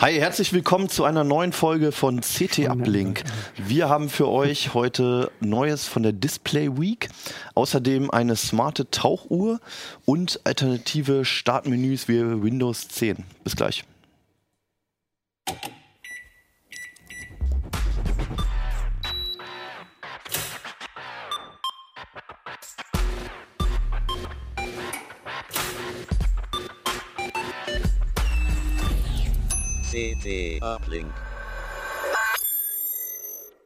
Hi, herzlich willkommen zu einer neuen Folge von CT Uplink. Wir haben für euch heute Neues von der Display Week, außerdem eine smarte Tauchuhr und alternative Startmenüs wie Windows 10. Bis gleich. CT Uplink.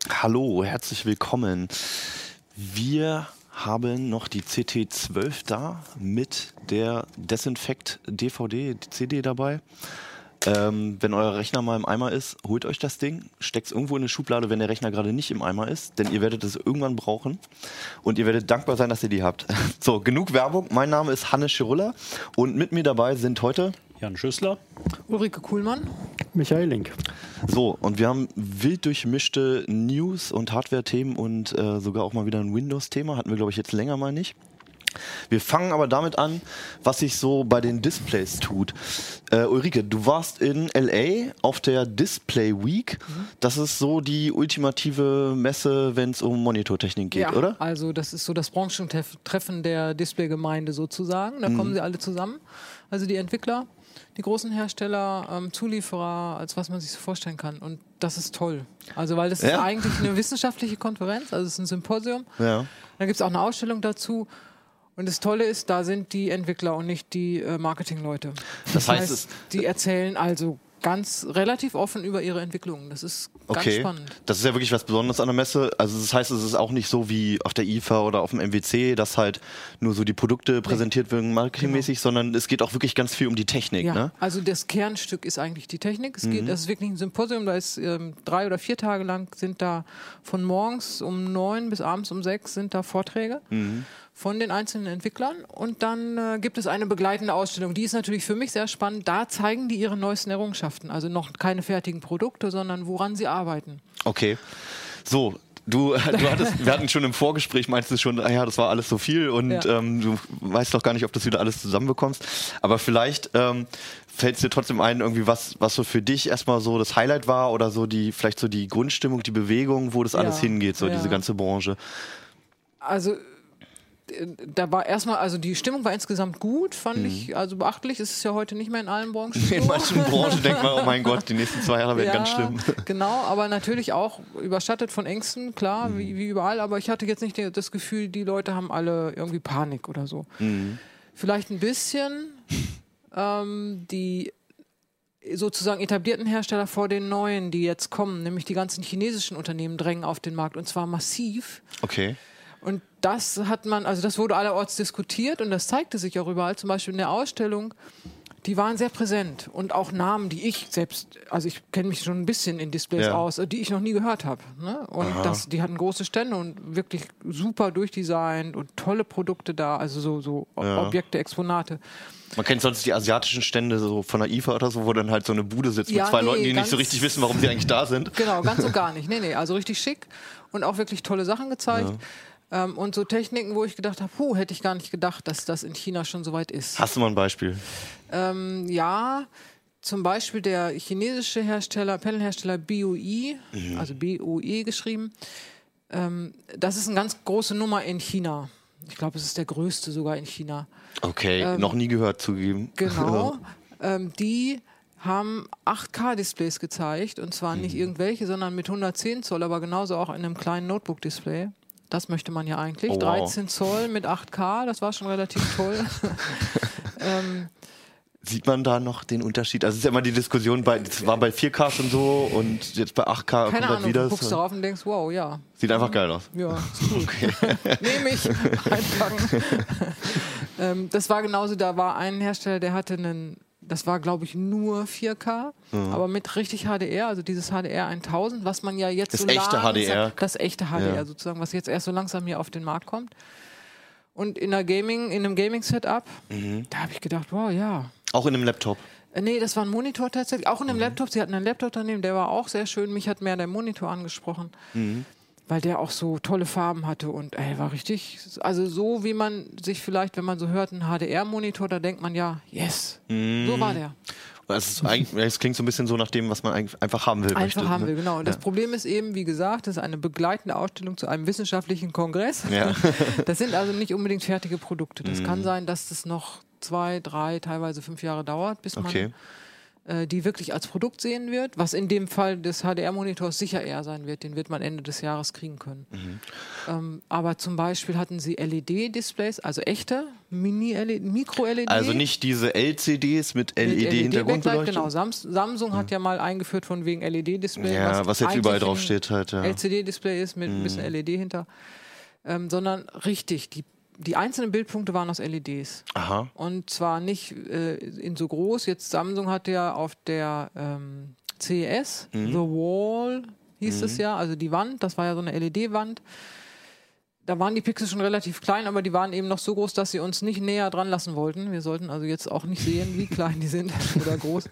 Hallo, herzlich willkommen. Wir haben noch die CT12 da mit der Desinfect DVD, CD dabei. Ähm, wenn euer Rechner mal im Eimer ist, holt euch das Ding, steckt es irgendwo in eine Schublade, wenn der Rechner gerade nicht im Eimer ist, denn ihr werdet es irgendwann brauchen und ihr werdet dankbar sein, dass ihr die habt. So, genug Werbung. Mein Name ist Hannes Schirulla und mit mir dabei sind heute Jan Schüssler. Ulrike Kuhlmann. Michael Link. So, und wir haben wild durchmischte News und Hardware-Themen und äh, sogar auch mal wieder ein Windows-Thema. Hatten wir, glaube ich, jetzt länger mal nicht. Wir fangen aber damit an, was sich so bei den Displays tut. Äh, Ulrike, du warst in LA auf der Display Week. Das ist so die ultimative Messe, wenn es um Monitortechnik geht, ja, oder? Also das ist so das Branchentreffen der Displaygemeinde sozusagen. Da Mhm. kommen sie alle zusammen. Also die Entwickler, die großen Hersteller, ähm, Zulieferer, als was man sich so vorstellen kann. Und das ist toll. Also weil das ist Ja. eigentlich eine wissenschaftliche Konferenz, also es ist ein Symposium. Ja. Da gibt es auch eine Ausstellung dazu. Und das Tolle ist, da sind die Entwickler und nicht die äh, Marketingleute. Das heißt, es- die erzählen also ganz relativ offen über ihre Entwicklungen. Das ist ganz Okay, spannend. das ist ja wirklich was Besonderes an der Messe. Also das heißt, es ist auch nicht so wie auf der IFA oder auf dem MWC, dass halt nur so die Produkte präsentiert werden marketingmäßig, sondern es geht auch wirklich ganz viel um die Technik. Ja, Ne? also das Kernstück ist eigentlich die Technik. Es geht, das ist wirklich ein Symposium, da ist ähm, drei oder vier Tage lang sind da von morgens um neun bis abends um sechs sind da Vorträge von den einzelnen Entwicklern und dann äh, gibt es eine begleitende Ausstellung. Die ist natürlich für mich sehr spannend. Da zeigen die ihre neuesten Errungenschaften, also noch keine fertigen Produkte, sondern woran sie arbeiten. Okay. So, du, du hattest, wir hatten schon im Vorgespräch, meinst du schon, ah ja, das war alles so viel und Ja. ähm, du weißt doch gar nicht, ob du das wieder alles zusammenbekommst. Aber vielleicht ähm, fällt es dir trotzdem ein, irgendwie was, was so für dich erstmal so das Highlight war oder so die, vielleicht so die Grundstimmung, die Bewegung, wo das alles Ja. hingeht, so Ja. diese ganze Branche. Also da war erstmal, also die Stimmung war insgesamt gut, fand ich, also beachtlich. Es ist ja heute nicht mehr in allen Branchen so. In manchen Branchen denkt man, oh mein Gott, die nächsten zwei Jahre werden ganz schlimm. Genau, aber natürlich auch überschattet von Ängsten, klar, Mhm. wie, wie überall. Aber ich hatte jetzt nicht das Gefühl, die Leute haben alle irgendwie Panik oder so. Mhm. Vielleicht ein bisschen ähm, die sozusagen etablierten Hersteller vor den neuen, die jetzt kommen, nämlich die ganzen chinesischen Unternehmen drängen auf den Markt und zwar massiv. Okay. Und das hat man, also das wurde allerorts diskutiert und das zeigte sich auch überall, zum Beispiel in der Ausstellung. Die waren sehr präsent und auch Namen, die ich selbst, also ich kenne mich schon ein bisschen in Displays Ja. aus, die ich noch nie gehört habe. Ne? Und das, die hatten große Stände und wirklich super durchdesignt und tolle Produkte da, also so, so Ja. Objekte, Exponate. Man kennt sonst die asiatischen Stände so von der IFA oder so, wo dann halt so eine Bude sitzt Ja, mit zwei nee, Leuten, die nicht so richtig wissen, warum sie eigentlich da sind. Genau, ganz und gar nicht. Nee, nee, also richtig schick und auch wirklich tolle Sachen gezeigt. Ähm, und so Techniken, wo ich gedacht habe, puh, hätte ich gar nicht gedacht, dass das in China schon so weit ist. Hast du mal ein Beispiel? Ähm, ja, zum Beispiel der chinesische Hersteller, Panelhersteller BOE, also BOE geschrieben. Ähm, das ist eine ganz große Nummer in China. Ich glaube, es ist der größte sogar in China. Okay, noch nie gehört zugeben. Genau. ähm, die haben 8K-Displays gezeigt und zwar Mhm. nicht irgendwelche, sondern mit 110 Zoll, aber genauso auch in einem kleinen Notebook-Display. Das möchte man ja eigentlich. Oh, wow. 13 Zoll mit 8K, das war schon relativ toll. ähm, Sieht man da noch den Unterschied? Also es ist ja immer die Diskussion, bei, es war bei 4K schon so und jetzt bei 8K kommt keine das Ahnung, wieder. du guckst darauf und denkst, wow, ja, Sieht einfach geil aus. Ja, ist gut. Nehme ich. Einpacken. ähm, das war genauso, da war ein Hersteller, der hatte einen, das war glaube ich nur 4K, Mhm. aber mit richtig HDR, also dieses HDR 1000, was man ja jetzt Das so echte langsam, HDR. Das echte HDR Ja. sozusagen, was jetzt erst so langsam hier auf den Markt kommt. Und in, einer Gaming, in einem Gaming-Setup, Mhm. da habe ich gedacht, wow, ja, Auch in einem Laptop. äh, Nee, das war ein Monitor tatsächlich. Auch in Mhm. einem Laptop. Sie hatten einen Laptop daneben, der war auch sehr schön. Mich hat mehr der Monitor angesprochen, Mhm. Weil der auch so tolle Farben hatte und ey, war richtig. Also so wie man sich vielleicht, wenn man so hört, einen HDR-Monitor, da denkt man ja, yes, Mhm. so war der. Es, es, klingt so ein bisschen so nach dem, was man einfach haben will. Einfach möchte, haben ne? will, genau. Und ja. das Problem ist eben, wie gesagt, das ist eine begleitende Ausstellung zu einem wissenschaftlichen Kongress. Ja. das sind also nicht unbedingt fertige Produkte. Das mhm. kann sein, dass das noch zwei, drei, teilweise fünf Jahre dauert, bis okay. man die wirklich als Produkt sehen wird, was in dem Fall des HDR-Monitors sicher eher sein wird. Den wird man Ende des Jahres kriegen können. Mhm. Ähm, aber zum Beispiel hatten sie LED-Displays, also echte Mini-LED, Mikro-LED. Also nicht diese LCDs mit LED-Hintergrundbeleuchtung? Genau, Sam Samsung mhm. hat ja mal eingeführt von wegen LED-Display. Ja, was, was jetzt überall drauf steht halt. Ja. LCD-Display ist mit mhm. ein bisschen LED hinter. Ähm, sondern richtig, die die einzelnen Bildpunkte waren aus LEDs. Aha. Und zwar nicht äh, in so groß. Jetzt Samsung hatte ja auf der ähm, CES, mhm. The Wall hieß mhm. es ja, also die Wand, das war ja so eine LED-Wand. Da waren die Pixel schon relativ klein, aber die waren eben noch so groß, dass sie uns nicht näher dran lassen wollten. Wir sollten also jetzt auch nicht sehen, wie klein die sind oder groß.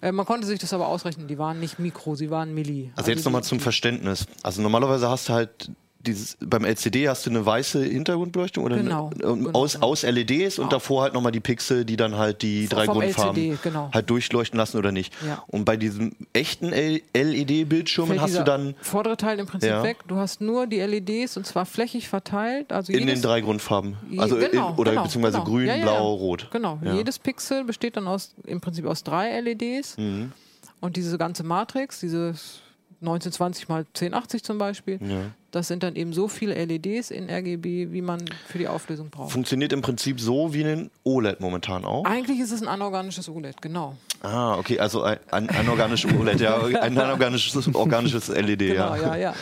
Äh, man konnte sich das aber ausrechnen. Die waren nicht Mikro, sie waren Milli. Also, also jetzt nochmal zum Verständnis. Also normalerweise hast du halt dieses, beim LCD hast du eine weiße Hintergrundbeleuchtung oder genau, eine, genau. aus, aus LEDs und davor halt nochmal die Pixel, die dann halt die drei Grundfarben LCD, genau. halt durchleuchten lassen oder nicht. Ja. Und bei diesem echten LED-Bildschirmen hast du dann. Vordere Teil im Prinzip ja. weg. Du hast nur die LEDs und zwar flächig verteilt. Also in den drei Grundfarben. Also genau, in, oder genau, beziehungsweise genau. grün, ja, blau, rot. Genau. Jedes Pixel besteht dann aus im Prinzip aus drei LEDs. Mhm. Und diese ganze Matrix, dieses 1920 mal 1080 zum Beispiel. Ja. Das sind dann eben so viele LEDs in RGB, wie man für die Auflösung braucht. Funktioniert im Prinzip so wie ein OLED momentan auch? Eigentlich ist es ein anorganisches OLED, genau. Ah, okay, also ein, ein anorganisches OLED, ja, ein anorganisches organisches LED, genau, ja. ja,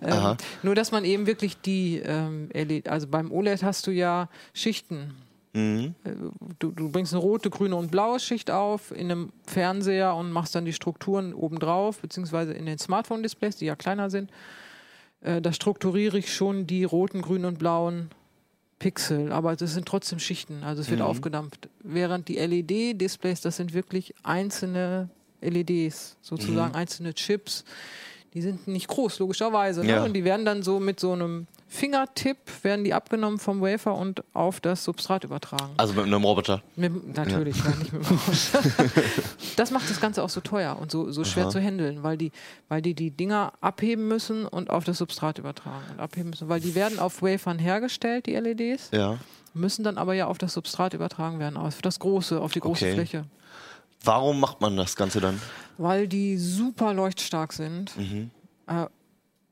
ja. Ähm, nur, dass man eben wirklich die ähm, LED, also beim OLED hast du ja Schichten. Mhm. Äh, du, du, bringst eine rote, grüne und blaue Schicht auf in einem Fernseher und machst dann die Strukturen obendrauf, beziehungsweise in den Smartphone-Displays, die ja kleiner sind. Äh, da strukturiere ich schon die roten, grünen und blauen Pixel, aber das sind trotzdem Schichten, also es wird mhm. aufgedampft. Während die LED-Displays, das sind wirklich einzelne LEDs, sozusagen mhm. einzelne Chips. Die sind nicht groß, logischerweise. Ne? Und die werden dann so mit so einem Fingertipp werden die abgenommen vom Wafer und auf das Substrat übertragen. Also mit einem Roboter? Mit, natürlich, ja. nicht mit einem Roboter. das macht das Ganze auch so teuer und so, so schwer Aha. zu handeln, weil die, weil die die Dinger abheben müssen und auf das Substrat übertragen und abheben müssen. Weil die werden auf Wafern hergestellt, die LEDs. Ja. Müssen dann aber ja auf das Substrat übertragen werden, auf das große, auf die große okay. Fläche. Warum macht man das Ganze dann? Weil die super leuchtstark sind, mhm. äh,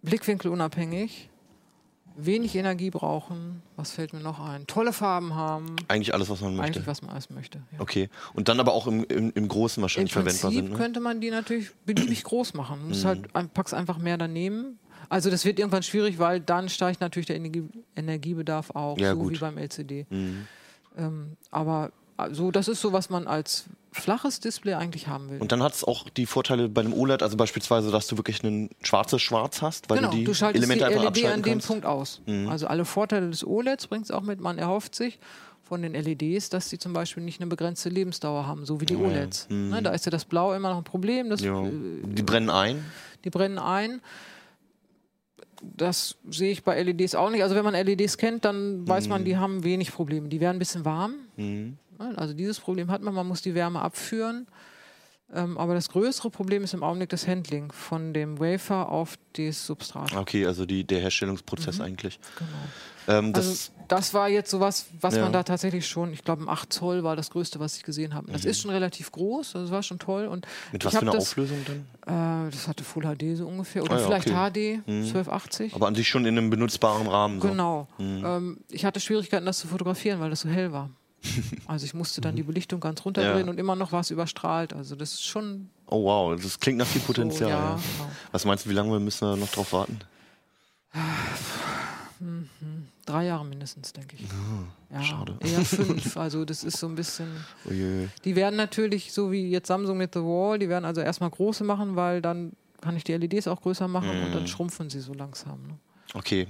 blickwinkelunabhängig wenig Energie brauchen. Was fällt mir noch ein? Tolle Farben haben. Eigentlich alles, was man möchte. Eigentlich, was man alles möchte. Ja. Okay. Und dann aber auch im, im, im Großen wahrscheinlich Im verwendbar sind. Ne? könnte man die natürlich beliebig groß machen. Du mhm. halt, packst einfach mehr daneben. Also das wird irgendwann schwierig, weil dann steigt natürlich der Energie, Energiebedarf auch, ja, so gut. wie beim LCD. Mhm. Ähm, aber so, das ist so, was man als flaches Display eigentlich haben will. Und dann hat es auch die Vorteile bei einem OLED, also beispielsweise, dass du wirklich ein schwarzes Schwarz hast, weil genau, du die du schaltest Elemente die einfach LED an dem kannst. Punkt aus. Mhm. Also alle Vorteile des OLEDs bringt es auch mit. Man erhofft sich von den LEDs, dass sie zum Beispiel nicht eine begrenzte Lebensdauer haben, so wie die ja. OLEDs. Mhm. Ne, da ist ja das Blau immer noch ein Problem. Das, ja. Äh, die brennen ein. Die brennen ein das sehe ich bei LEDs auch nicht. Also wenn man LEDs kennt, dann weiß mhm. man, die haben wenig Probleme. Die werden ein bisschen warm. Mhm. Also dieses Problem hat man, man muss die Wärme abführen. Ähm, aber das größere Problem ist im Augenblick das Handling von dem Wafer auf das Substrat. Okay, also die, der Herstellungsprozess mhm. eigentlich. Genau. Ähm, das also das war jetzt sowas, was ja. man da tatsächlich schon, ich glaube, ein 8 Zoll war das größte, was ich gesehen habe. Das mhm. ist schon relativ groß, also das war schon toll. Und Mit was für einer Auflösung dann? Äh, das hatte Full HD so ungefähr. Oder ah, ja, vielleicht okay. HD, mhm. 1280. Aber an sich schon in einem benutzbaren Rahmen. So. Genau. Mhm. Ähm, ich hatte Schwierigkeiten, das zu fotografieren, weil das so hell war. Also ich musste dann die Belichtung ganz runterdrehen ja. und immer noch was überstrahlt. Also das ist schon. Oh wow, das klingt nach viel Potenzial. So, ja, ja. Genau. Was meinst du, wie lange müssen wir noch drauf warten? Mhm. Drei Jahre mindestens, denke ich. Oh, ja, schade. Eher fünf. Also das ist so ein bisschen. Oje. Die werden natürlich, so wie jetzt Samsung mit The Wall, die werden also erstmal große machen, weil dann kann ich die LEDs auch größer machen mm. und dann mhm. schrumpfen sie so langsam. Ne? Okay.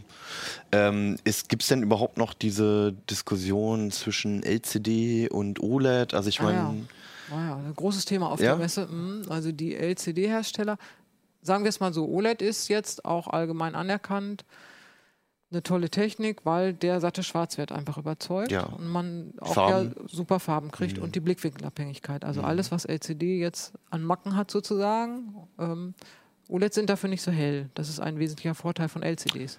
Ähm, Gibt es denn überhaupt noch diese Diskussion zwischen LCD und OLED? Also ich meine. Ah, ja. Ah, ja. ein großes Thema auf ja? der Messe. Mhm. Also die LCD-Hersteller, sagen wir es mal so, OLED ist jetzt auch allgemein anerkannt. eine tolle Technik, weil der satte Schwarzwert einfach überzeugt Ja. und man auch Farben. Ja super Farben kriegt Mhm. und die Blickwinkelabhängigkeit. Also Mhm. alles, was LCD jetzt an Macken hat sozusagen. Ähm, OLEDs sind dafür nicht so hell. Das ist ein wesentlicher Vorteil von LCDs.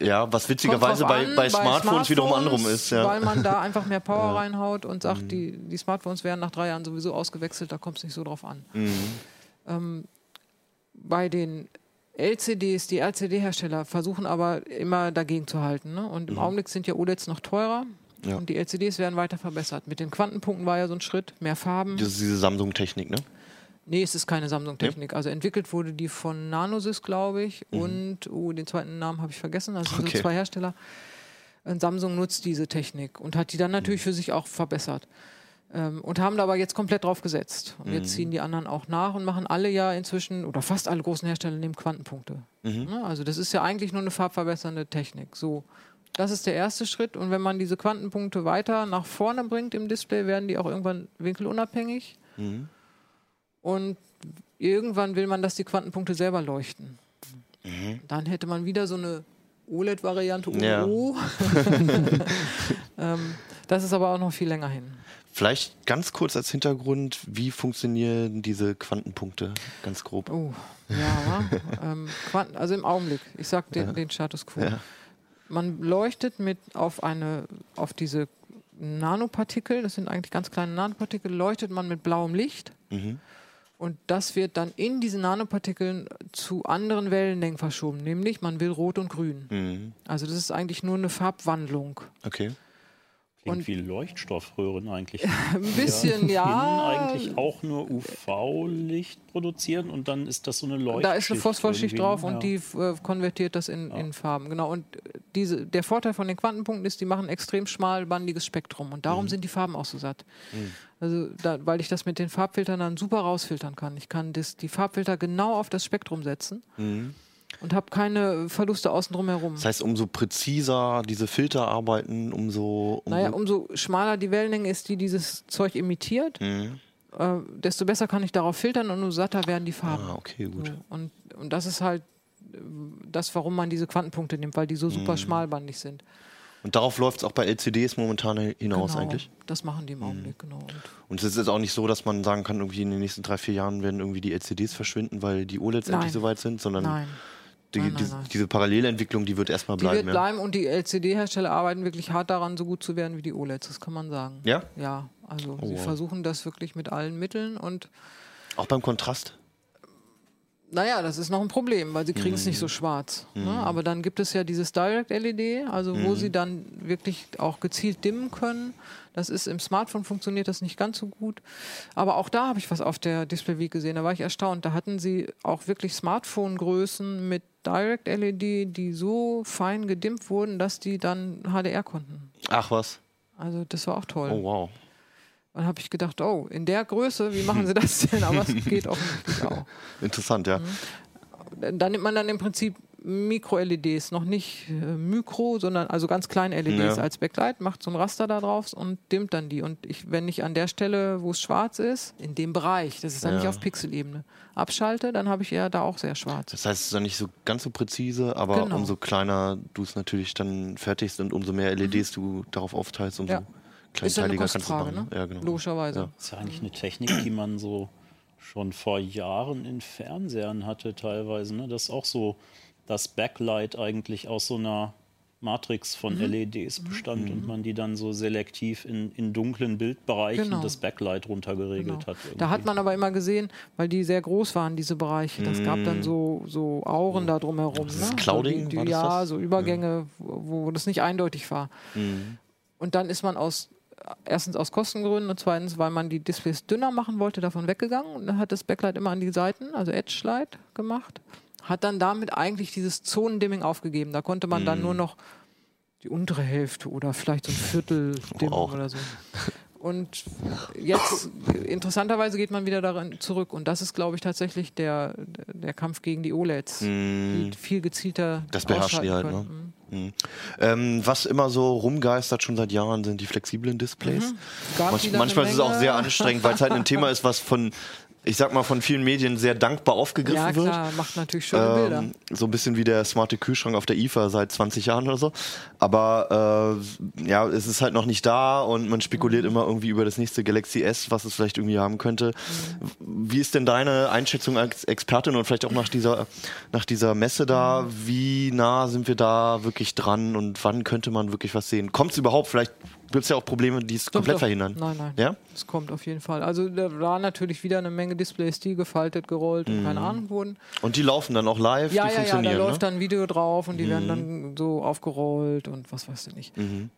Ja, was witzigerweise bei, an, bei, Smartphones wiederum andersrum ist. Ja. Weil man da einfach mehr Power Ja. Mhm. reinhaut und sagt, die, die Smartphones werden nach drei Jahren sowieso ausgewechselt, da kommt es nicht so drauf an. Mhm. Ähm, bei den LCDs, die LCD-Hersteller versuchen aber immer dagegen zu halten. Ne? Und im Mhm. Augenblick sind ja OLEDs noch teurer Ja. und die LCDs werden weiter verbessert. Mit den Quantenpunkten war ja so ein Schritt, mehr Farben. Das ist diese Samsung-Technik, ne? Nee, es ist keine Samsung-Technik. Also entwickelt wurde die von Nanosys, glaube ich, Mhm. und oh, den zweiten Namen habe ich vergessen. Sind Okay. so zwei Hersteller. Und Samsung nutzt diese Technik und hat die dann Mhm. natürlich für sich auch verbessert. Ähm, und haben da aber jetzt komplett drauf gesetzt. Und Mhm. jetzt ziehen die anderen auch nach und machen alle ja inzwischen, oder fast alle großen Hersteller nehmen Quantenpunkte. Mhm. Ne? Also das ist ja eigentlich nur eine farbverbessernde Technik. So, das ist der erste Schritt. Und wenn man diese Quantenpunkte weiter nach vorne bringt im Display, werden die auch irgendwann winkelunabhängig. Mhm. Und irgendwann will man, dass die Quantenpunkte selber leuchten. Mhm. Dann hätte man wieder so eine OLED-Variante Ja. OO. ähm, das ist aber auch noch viel länger hin. Vielleicht ganz kurz als Hintergrund, wie funktionieren diese Quantenpunkte ganz grob? Oh, ja. ähm, also im Augenblick, ich sag den, den Status quo. Ja. Man leuchtet mit auf eine, auf diese Nanopartikel, das sind eigentlich ganz kleine Nanopartikel, leuchtet man mit blauem Licht. Mhm. Und das wird dann in diesen Nanopartikeln zu anderen Wellenlängen verschoben, nämlich man will Rot und Grün. Mhm. Also das ist eigentlich nur eine Farbwandlung. Okay. Klingt Und- wie Leuchtstoffröhren eigentlich. Ein bisschen, ja. Innen eigentlich auch nur UV-Licht produzieren und dann ist das so eine Leuchtschicht. Da ist eine Phosphorschicht drauf ja. und die äh, konvertiert das in, in Farben. Genau. Und diese, der Vorteil von den Quantenpunkten ist, die machen ein extrem schmalbandiges Spektrum und darum sind die Farben auch so satt. Also, da, weil ich das mit den Farbfiltern dann super rausfiltern kann. Ich kann das, die Farbfilter genau auf das Spektrum setzen Mhm. und habe keine Verluste außen drum herum. Das heißt, umso präziser diese Filter arbeiten, umso. umso Naja, umso schmaler die Wellenlänge ist, die dieses Zeug imitiert, Mhm. äh, desto besser kann ich darauf filtern und umso satter werden die Farben. Ah, okay, gut. So, und, und das ist halt das, warum man diese Quantenpunkte nimmt, weil die so super Mhm. schmalbandig sind. Und darauf läuft es auch bei LCDs momentan hinaus genau, eigentlich. Das machen die im Augenblick, genau. Und es ist auch nicht so, dass man sagen kann, irgendwie in den nächsten drei, vier Jahren werden irgendwie die LCDs verschwinden, weil die OLEDs Nein. endlich so weit sind, sondern nein, die, Nein, nein, die, nein. diese Parallelentwicklung, die wird erstmal die bleiben. wird ja. bleiben und die LCD-Hersteller arbeiten wirklich hart daran, so gut zu werden wie die OLEDs, das kann man sagen. Ja? Ja, also Oh, sie wow. versuchen das wirklich mit allen Mitteln und Auch beim Kontrast. Naja, das ist noch ein Problem, weil sie kriegen es Mhm. nicht so schwarz. Ne? Aber dann gibt es ja dieses Direct LED, also wo Mhm. sie dann wirklich auch gezielt dimmen können. Das ist im Smartphone funktioniert das nicht ganz so gut. Aber auch da habe ich was auf der Display Week gesehen. Da war ich erstaunt. Da hatten sie auch wirklich Smartphone-Größen mit Direct LED, die so fein gedimmt wurden, dass die dann HDR konnten. Ach was. Also das war auch toll. Oh wow. Dann habe ich gedacht, oh, in der Größe, wie machen sie das denn? Aber es geht offensichtlich auch. Interessant, ja. Mhm. da nimmt man dann im Prinzip Mikro-LEDs, noch nicht äh, Mikro, sondern also ganz kleine LEDs Ja. als Backlight, macht so ein Raster da drauf und dimmt dann die. Und ich, wenn ich an der Stelle, wo es schwarz ist, in dem Bereich, das ist dann Ja. nicht auf Pixelebene, abschalte, dann habe ich eher da auch sehr schwarz. Das heißt, es ist dann nicht so ganz so präzise, aber Genau. umso kleiner du es natürlich dann fertigst und umso mehr LEDs du darauf aufteilst, umso Mhm. Ja. Ist ja eine Kostfrage, ne? Ja, genau. Logischerweise. Ja. Das ist ja eigentlich eine Technik, die man so schon vor Jahren in Fernsehern hatte teilweise. Ne? Das ist auch so das Backlight eigentlich aus so einer Matrix von Mhm. LEDs bestand und man die dann so selektiv in, in dunklen Bildbereichen Genau. das Backlight runtergeregelt Genau. hat. Da hat irgendwie. man aber immer gesehen, weil die sehr groß waren, diese Bereiche. Das gab Mm. dann so, so Auren da drumherum. Dieses ne? Clouding, so die, war die, das Ja, das? so Übergänge, wo, wo das nicht eindeutig war. Mhm. Und dann ist man aus erstens aus Kostengründen und zweitens, weil man die Displays dünner machen wollte, davon weggegangen und dann hat das Backlight immer an die Seiten, also Edge Light gemacht. Hat dann damit eigentlich dieses Zonendimming aufgegeben. Da konnte man dann Mhm. nur noch die untere Hälfte oder vielleicht so ein Viertel dimmen Wow. oder so. Und jetzt, interessanterweise, geht man wieder darin zurück. Und das ist, glaube ich, tatsächlich der, der Kampf gegen die OLEDs, Mhm. die viel gezielter Das beherrschen die halt, ne? können. Mhm. Ähm, was immer so rumgeistert schon seit Jahren sind die flexiblen Displays. Mhm. Manch, manchmal ist es auch sehr anstrengend, weil es halt ein Thema ist, was von ich sag mal, von vielen Medien sehr dankbar aufgegriffen Ja, wird. klar, macht natürlich schöne Bilder. Ähm, so ein bisschen wie der smarte Kühlschrank auf der IFA seit 20 Jahren oder so. Aber äh, ja, es ist halt noch nicht da und man spekuliert Mhm. immer irgendwie über das nächste Galaxy S, was es vielleicht irgendwie haben könnte. Mhm. Wie ist denn deine Einschätzung als Expertin und vielleicht auch nach dieser, nach dieser Messe da? Mhm. Wie nah sind wir da wirklich dran und wann könnte man wirklich was sehen? Kommt es überhaupt? Vielleicht gibt es ja auch Probleme, die es Doch, komplett doch. verhindern. Nein, nein. Ja? Es kommt auf jeden Fall. Also da war natürlich wieder eine Menge Displays, die gefaltet, gerollt und keine Ahnung wurden. Und die laufen dann auch live, Ja, die ja, ja, da funktionieren, läuft ne? dann ein Video drauf und die werden dann so aufgerollt und was weiß ich nicht.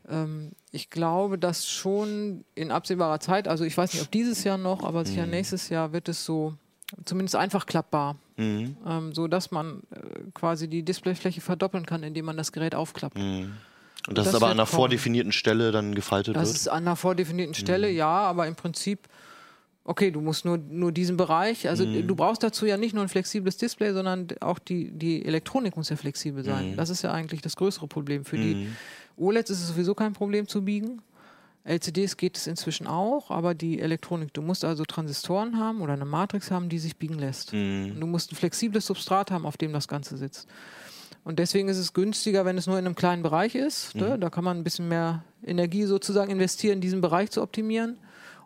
Ähm, ich glaube, dass schon in absehbarer Zeit, also ich weiß nicht, ob dieses Jahr noch, aber sicher nächstes Jahr wird es so zumindest einfach klappbar, Mhm. ähm, so dass man äh, quasi die Displayfläche verdoppeln kann, indem man das Gerät aufklappt. Und das, Das ist aber an einer vordefinierten Stelle dann gefaltet Das wird. ist an einer vordefinierten Stelle, ja, aber im Prinzip, okay, du musst nur, nur diesen Bereich, also du brauchst dazu ja nicht nur ein flexibles Display, sondern auch die, die Elektronik muss ja flexibel sein. Das ist ja eigentlich das größere Problem. Für die OLEDs ist es sowieso kein Problem zu biegen. LCDs geht es inzwischen auch, aber die Elektronik, du musst also Transistoren haben oder eine Matrix haben, die sich biegen lässt. Und du musst ein flexibles Substrat haben, auf dem das Ganze sitzt. Und deswegen ist es günstiger, wenn es nur in einem kleinen Bereich ist. Ne? Da kann man ein bisschen mehr Energie sozusagen investieren, diesen Bereich zu optimieren.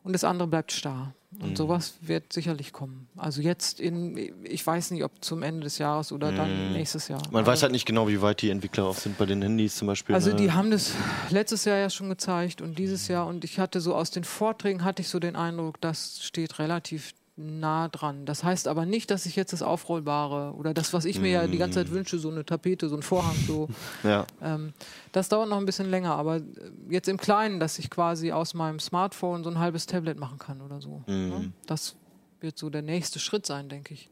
Und das andere bleibt starr. Und sowas wird sicherlich kommen. Also jetzt in, ich weiß nicht, ob zum Ende des Jahres oder dann nächstes Jahr. Man Aber- weiß halt nicht genau, wie weit die Entwickler auch sind bei den Handys zum Beispiel. also ne? die haben das letztes Jahr ja schon gezeigt und dieses Jahr und ich hatte so aus den Vorträgen hatte ich so den Eindruck, das steht relativ nah dran. Das heißt aber nicht, dass ich jetzt das Aufrollbare oder das, was ich mir ja die ganze Zeit wünsche, so eine Tapete, so ein Vorhang, so, ja. ähm, das dauert noch ein bisschen länger, aber äh, jetzt im Kleinen, dass ich quasi aus meinem Smartphone so ein halbes Tablet machen kann oder so. Ne? Das wird so der nächste Schritt sein, denke ich.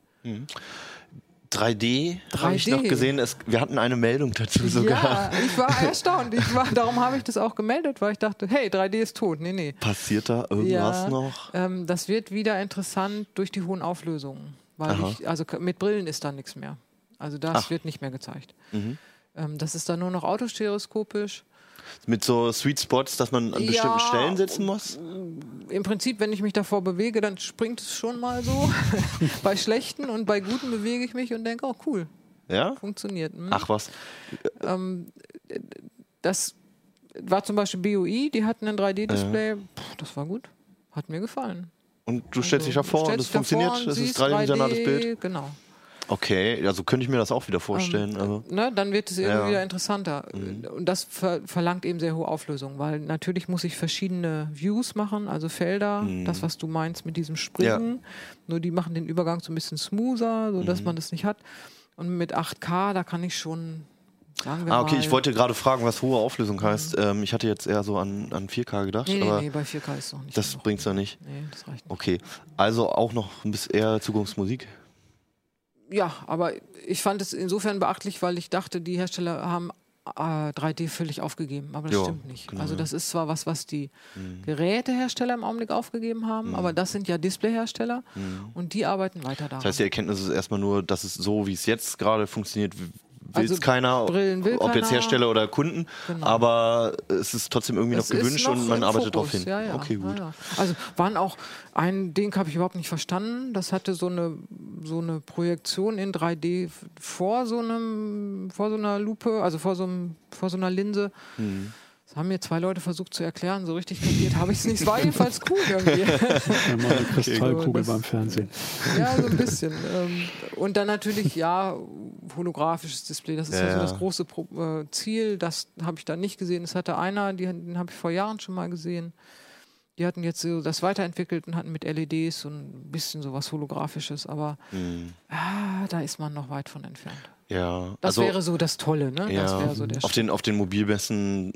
3D, habe ich 3D. noch gesehen. Es, wir hatten eine Meldung dazu sogar. Ja, ich war erstaunt. Ich war, darum habe ich das auch gemeldet, weil ich dachte, hey, 3D ist tot. Nee, nee. Passiert da irgendwas noch? Ähm, das wird wieder interessant durch die hohen Auflösungen. Weil ich, also mit Brillen ist da nichts mehr. Also das Ach. wird nicht mehr gezeigt. Mhm. Ähm, das ist dann nur noch autostereoskopisch. Mit so Sweet Spots, dass man an Ja, bestimmten Stellen sitzen muss? Im Prinzip, wenn ich mich davor bewege, dann springt es schon mal so. bei schlechten und bei guten bewege ich mich und denke, oh cool, Ja? funktioniert. Hm. Ach was. Das war zum Beispiel BOI, die hatten ein 3D-Display. Puh, Das war gut. Hat mir gefallen. Und du stellst dich Also, davor du und dich davor funktioniert? Das ist dreidimensionales 3D, Bild? Genau. Okay, also könnte ich mir das auch wieder vorstellen. also. Ne, dann wird es irgendwie Ja. Mhm. wieder interessanter. Und das ver verlangt eben sehr hohe Auflösung, weil natürlich muss ich verschiedene Views machen, also Felder, Mhm. das, was du meinst mit diesem Springen. Nur die machen den Übergang so ein bisschen smoother, sodass Mhm. man das nicht hat. Und mit 8K, da kann ich schon, Ah, okay, ich wollte gerade fragen, was hohe Auflösung heißt. Ähm, ich hatte jetzt eher so an, an 4K gedacht, Nee, nee, aber nee, bei 4K ist es noch nicht. das genug. bringt's ja nicht. Nee, das reicht nicht. Okay, also auch noch ein bisschen eher Zukunftsmusik. Ja, aber ich fand es insofern beachtlich, weil ich dachte, die Hersteller haben äh, 3D völlig aufgegeben. Aber das Ja, stimmt nicht. genau, also das ist zwar was, was die Gerätehersteller im Augenblick aufgegeben haben, aber das sind ja Displayhersteller und die arbeiten weiter daran. Das heißt, die Erkenntnis ist erstmal nur, dass es so, wie es jetzt gerade funktioniert, will Also es keiner, Brillen will ob jetzt keiner. Hersteller oder Kunden, Genau. aber es ist trotzdem irgendwie Es noch ist gewünscht noch und man arbeitet darauf hin. Ja, ja, okay, gut. Ja, ja. Also waren auch, ein Ding habe ich überhaupt nicht verstanden. Das hatte so eine, so eine Projektion in 3D vor so, einem, vor so einer Lupe, also vor so, einem, vor so einer Linse. Mhm. Das haben mir zwei Leute versucht zu erklären, so richtig kapiert habe ich es nicht. Es war jedenfalls cool irgendwie. Einmal eine Kristallkugel das- beim Fernsehen. ja, so ein bisschen. Ähm, Und dann natürlich, ja, holographisches Display, das ist ja, Ja, so das große Pro äh, Ziel. Das habe ich da nicht gesehen. Das hatte einer, die, den habe ich vor Jahren schon mal gesehen. Die hatten jetzt so das weiterentwickelt und hatten mit LEDs so ein bisschen so was Holographisches, aber Mhm. ah, da ist man noch weit von entfernt. Ja, Das also wäre so das Tolle, ne? ja, Das so auf, den, auf den Mobilmessen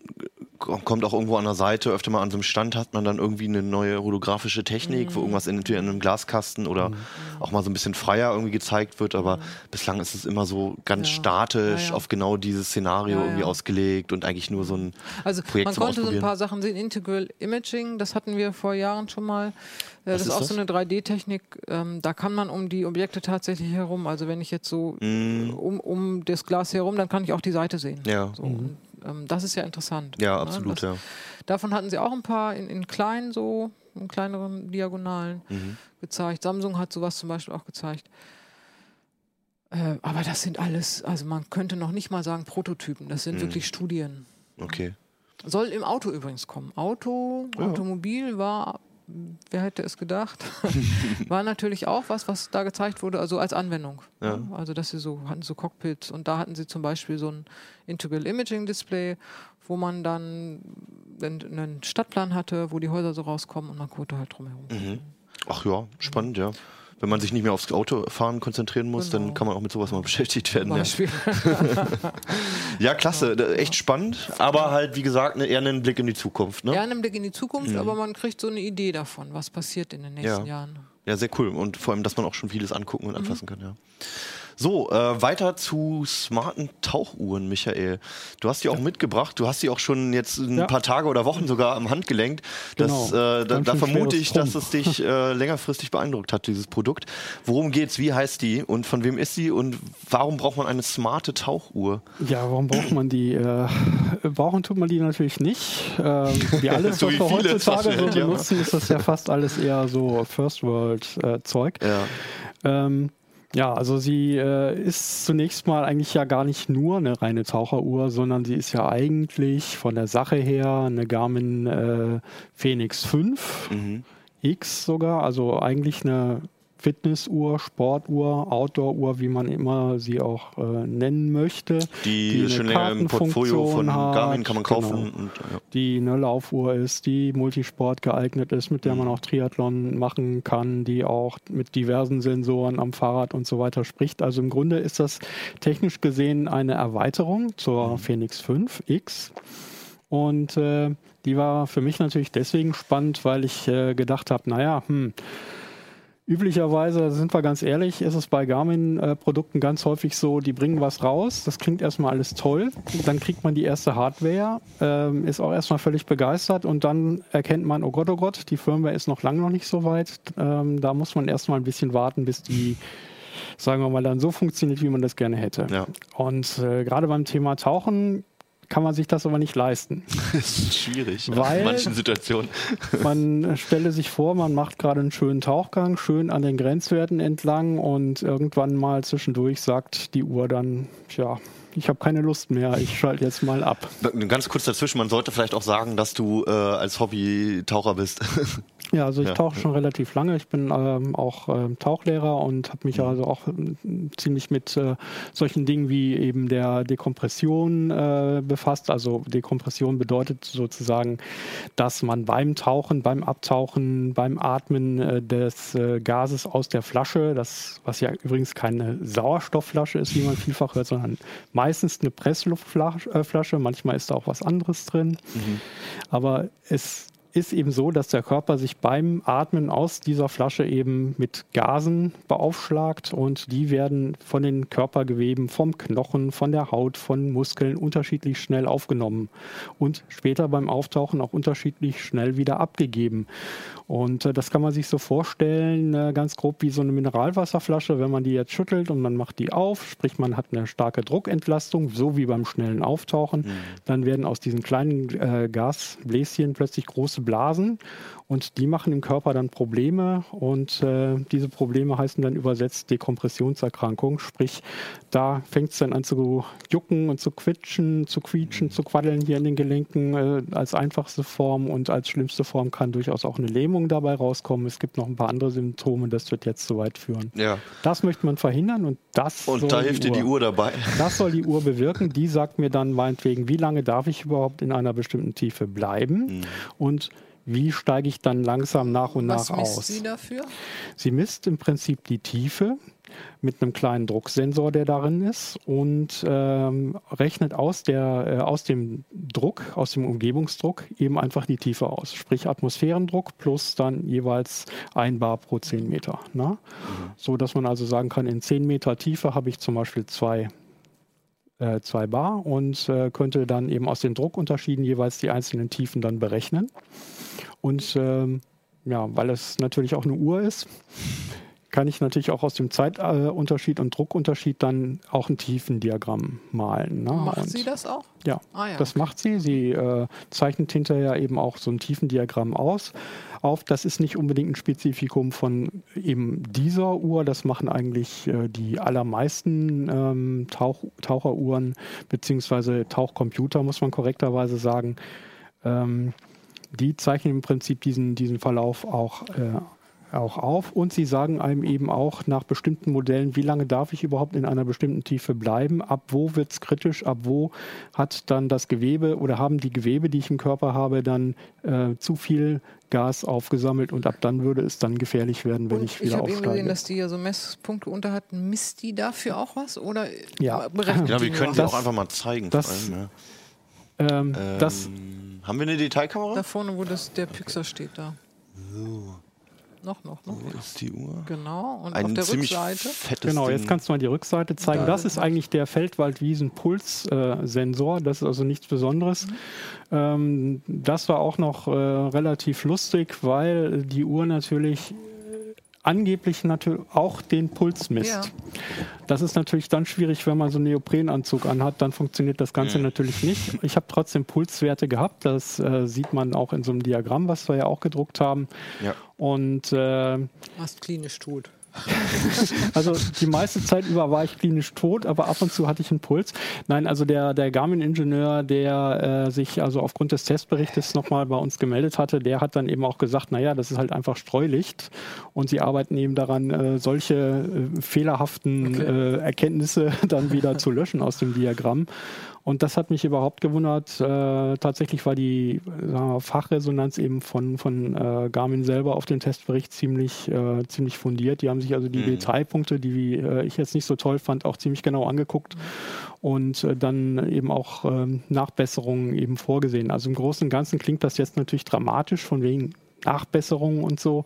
kommt auch irgendwo an der Seite, öfter mal an so einem Stand hat man dann irgendwie eine neue holographische Technik, Mhm. wo irgendwas in, entweder in einem Glaskasten oder auch mal so ein bisschen freier irgendwie gezeigt wird, aber bislang ist es immer so ganz Mhm. Ja. statisch Ja, ja. auf genau dieses Szenario irgendwie ausgelegt und eigentlich nur so ein Also Projekt man konnte so ein paar Sachen sehen. Integral Imaging, das hatten wir vor Jahren schon mal. Äh, Das ist ist auch das? so eine 3D-Technik. Ähm, da kann man um die Objekte tatsächlich herum. Also wenn ich jetzt so Mm. um, um das Glas herum, dann kann ich auch die Seite sehen. Ja. So, und, ähm, das ist ja interessant. Ja, ne? absolut, Das, ja. Davon hatten sie auch ein paar in, in klein so. in kleineren Diagonalen Mhm. gezeigt. Samsung hat sowas zum Beispiel auch gezeigt. Äh, aber das sind alles, also man könnte noch nicht mal sagen Prototypen, das sind Mhm. wirklich Studien. Okay. Soll im Auto übrigens kommen. Auto, Ja. Automobil war, wer hätte es gedacht, war natürlich auch was, was da gezeigt wurde, also als Anwendung. Ja. Also dass sie so hatten so Cockpits und da hatten sie zum Beispiel so ein Integral Imaging Display, wo man dann einen, Stadtplan hatte, wo die Häuser so rauskommen und man konnte halt drumherum. Mhm. Ach ja, spannend, ja. Wenn man sich nicht mehr aufs Autofahren konzentrieren muss, dann Genau. kann man auch mit sowas mal beschäftigt werden. Ja. Ja, klasse, da- echt spannend, aber halt, wie gesagt, ne, eher einen Blick in die Zukunft. Ne? Ja, einen Blick in die Zukunft, aber man kriegt so eine Idee davon, was passiert in den nächsten Ja. Jahren. Ja, sehr cool. Und vor allem, dass man auch schon vieles angucken und anfassen kann, ja. So, äh, weiter zu smarten Tauchuhren, Michael. Du hast die auch mitgebracht. Du hast die auch schon jetzt ein Ja. paar Tage oder Wochen sogar am Handgelenk. Das, Genau. äh, da, da vermute ich, dass es dich äh, längerfristig beeindruckt hat, dieses Produkt. Worum geht's? Wie heißt die? Und von wem ist sie? Und warum braucht man eine smarte Tauchuhr? Ja, warum braucht man die? Äh, brauchen tut man die natürlich nicht. Ähm, wie alles, So was wie wir heutzutage so Software, ja. benutzen, ist das ja fast alles eher so First-World-Zeug. Ja. Ähm, ja, also sie äh, ist zunächst mal eigentlich ja gar nicht nur eine reine Taucheruhr, sondern sie ist ja eigentlich von der Sache her eine Garmin äh, Phoenix 5 Mhm. X sogar, also eigentlich eine Fitnessuhr, Sportuhr, Outdooruhr, wie man immer sie auch äh, nennen möchte. Die, Die schon länger im Portfolio von hat, Garmin kann man kaufen. genau. Und, ja. die eine Laufuhr ist, die Multisport geeignet ist, mit der man auch Triathlon machen kann, die auch mit diversen Sensoren am Fahrrad und so weiter spricht. Also im Grunde ist das technisch gesehen eine Erweiterung zur Phoenix 5 X. Und äh, die war für mich natürlich deswegen spannend, weil ich äh, gedacht habe, naja, hm, Üblicherweise, sind wir ganz ehrlich, ist es bei Garmin-Produkten ganz häufig so, die bringen was raus, das klingt erstmal alles toll, dann kriegt man die erste Hardware, ähm, ist auch erstmal völlig begeistert und dann erkennt man, oh Gott, oh Gott, die Firmware ist noch lange noch nicht so weit. Ähm, da muss man erstmal ein bisschen warten, bis die, sagen wir mal, dann so funktioniert, wie man das gerne hätte. Ja. Und äh, gerade beim Thema Tauchen kann man sich das aber nicht leisten. Das ist schwierig Weil- in manchen Situationen. Man stelle sich vor, man macht gerade einen schönen Tauchgang, schön an den Grenzwerten entlang und irgendwann mal zwischendurch sagt die Uhr dann, tja, ich habe keine Lust mehr, ich schalte jetzt mal ab. Ganz kurz dazwischen, man sollte vielleicht auch sagen, dass du äh, als Hobby-Taucher bist. Ja, also ich Ja. tauche schon relativ lange. Ich bin ähm, auch ähm, Tauchlehrer und habe mich also auch ähm, ziemlich mit äh, solchen Dingen wie eben der Dekompression äh, befasst. Also Dekompression bedeutet sozusagen, dass man beim Tauchen, beim Abtauchen, beim Atmen äh, des äh, Gases aus der Flasche, das was ja übrigens keine Sauerstoffflasche ist, wie man vielfach hört, sondern meistens eine Pressluftflasche, äh, manchmal ist da auch was anderes drin. Aber es ist eben so, dass der Körper sich beim Atmen aus dieser Flasche eben mit Gasen beaufschlagt und die werden von den Körpergeweben, vom Knochen, von der Haut, von Muskeln unterschiedlich schnell aufgenommen und später beim Auftauchen auch unterschiedlich schnell wieder abgegeben. Und äh, das kann man sich so vorstellen, äh, ganz grob wie so eine Mineralwasserflasche, wenn man die jetzt schüttelt und man macht die auf, sprich man hat eine starke Druckentlastung, so wie beim schnellen Auftauchen, dann werden aus diesen kleinen äh, Gasbläschen plötzlich große Blasen und die machen im Körper dann Probleme und äh, diese Probleme heißen dann übersetzt Dekompressionserkrankung, sprich da fängt es dann an zu jucken und zu quitschen, zu quietschen, zu quaddeln hier in den Gelenken äh, als einfachste Form und als schlimmste Form kann durchaus auch eine Lähmung dabei rauskommen. Es gibt noch ein paar andere Symptome, das wird jetzt zu weit führen. Ja. Das möchte man verhindern und das Und soll da hilft dir die Uhr dabei. das soll die Uhr bewirken. Die sagt mir dann meinetwegen, wie lange darf ich überhaupt in einer bestimmten Tiefe bleiben und wie steige ich dann langsam nach und Was nach misst aus. sie dafür? Sie misst im Prinzip die Tiefe mit einem kleinen Drucksensor, der darin ist und ähm, rechnet aus, der, äh, aus dem Druck, aus dem Umgebungsdruck eben einfach die Tiefe aus. Sprich Atmosphärendruck plus dann jeweils ein Bar pro 10 Meter. Ne? So dass man also sagen kann, in 10 Meter Tiefe habe ich zum Beispiel zwei äh, zwei Bar und äh, könnte dann eben aus den Druckunterschieden jeweils die einzelnen Tiefen dann berechnen. Und ähm, ja, weil es natürlich auch eine Uhr ist, kann ich natürlich auch aus dem Zeitunterschied und Druckunterschied dann auch ein Tiefendiagramm malen. Ne? Macht und sie das auch? Ja, ah, ja das macht sie. Sie äh, zeichnet hinterher eben auch so ein Tiefendiagramm aus. Auf, das ist nicht unbedingt ein Spezifikum von eben dieser Uhr. Das machen eigentlich äh, die allermeisten ähm, Tauch, Taucheruhren beziehungsweise Tauchcomputer, muss man korrekterweise sagen. Ähm, die zeichnen im Prinzip diesen, diesen Verlauf auch äh, auch auf und sie sagen einem eben auch nach bestimmten Modellen, wie lange darf ich überhaupt in einer bestimmten Tiefe bleiben, ab wo wird es kritisch, ab wo hat dann das Gewebe oder haben die Gewebe, die ich im Körper habe, dann äh, zu viel Gas aufgesammelt und ab dann würde es dann gefährlich werden, wenn und ich wieder ich aufsteige. Ich habe gesehen, dass die ja so Messpunkte unter hatten. Misst die dafür auch was? Oder ja, ja wir können die auch einfach mal zeigen. Das, allem, ja. ähm, ähm, das, haben wir eine Detailkamera? Da vorne, wo das, der Pixar steht, da. So. Noch, noch, noch. Wo ist die Uhr? Genau, und Ein auf der Rückseite. Genau, jetzt kannst du mal die Rückseite zeigen. Da das ist eigentlich der Feldwaldwiesen-Pulssensor. Das ist also nichts Besonderes. Mhm. Ähm, das war auch noch äh, relativ lustig, weil die Uhr natürlich angeblich natürlich auch den Puls misst. Ja. Das ist natürlich dann schwierig, wenn man so einen Neoprenanzug anhat, dann funktioniert das Ganze mhm. natürlich nicht. Ich habe trotzdem Pulswerte gehabt, das äh, sieht man auch in so einem Diagramm, was wir ja auch gedruckt haben. Ja. Und äh, was klinisch tut. Also die meiste Zeit über war ich klinisch tot, aber ab und zu hatte ich einen Puls. Nein, also der, der Garmin-Ingenieur, der äh, sich also aufgrund des Testberichtes nochmal bei uns gemeldet hatte, der hat dann eben auch gesagt, naja, das ist halt einfach Streulicht und sie arbeiten eben daran, äh, solche äh, fehlerhaften okay. Äh, Erkenntnisse dann wieder zu löschen aus dem Diagramm. Und das hat mich überhaupt gewundert. Äh, tatsächlich war die wir, Fachresonanz eben von, von äh, Garmin selber auf den Testbericht ziemlich, äh, ziemlich fundiert. Die haben sich also die mhm. Detailpunkte, die äh, ich jetzt nicht so toll fand, auch ziemlich genau angeguckt und äh, dann eben auch ähm, Nachbesserungen eben vorgesehen. Also im Großen und Ganzen klingt das jetzt natürlich dramatisch von wegen Nachbesserungen und so.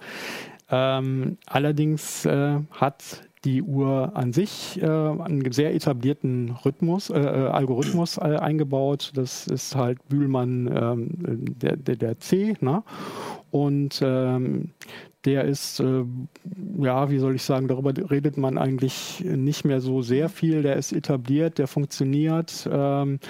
Ähm, allerdings äh, hat die Uhr an sich äh, einen sehr etablierten Rhythmus, äh, äh Algorithmus äh, eingebaut. Das ist halt Bühlmann ähm, der, der, der, C. Ne? Und ähm, der ist, äh, ja, wie soll ich sagen, darüber redet man eigentlich nicht mehr so sehr viel. Der ist etabliert, der funktioniert. Ähm,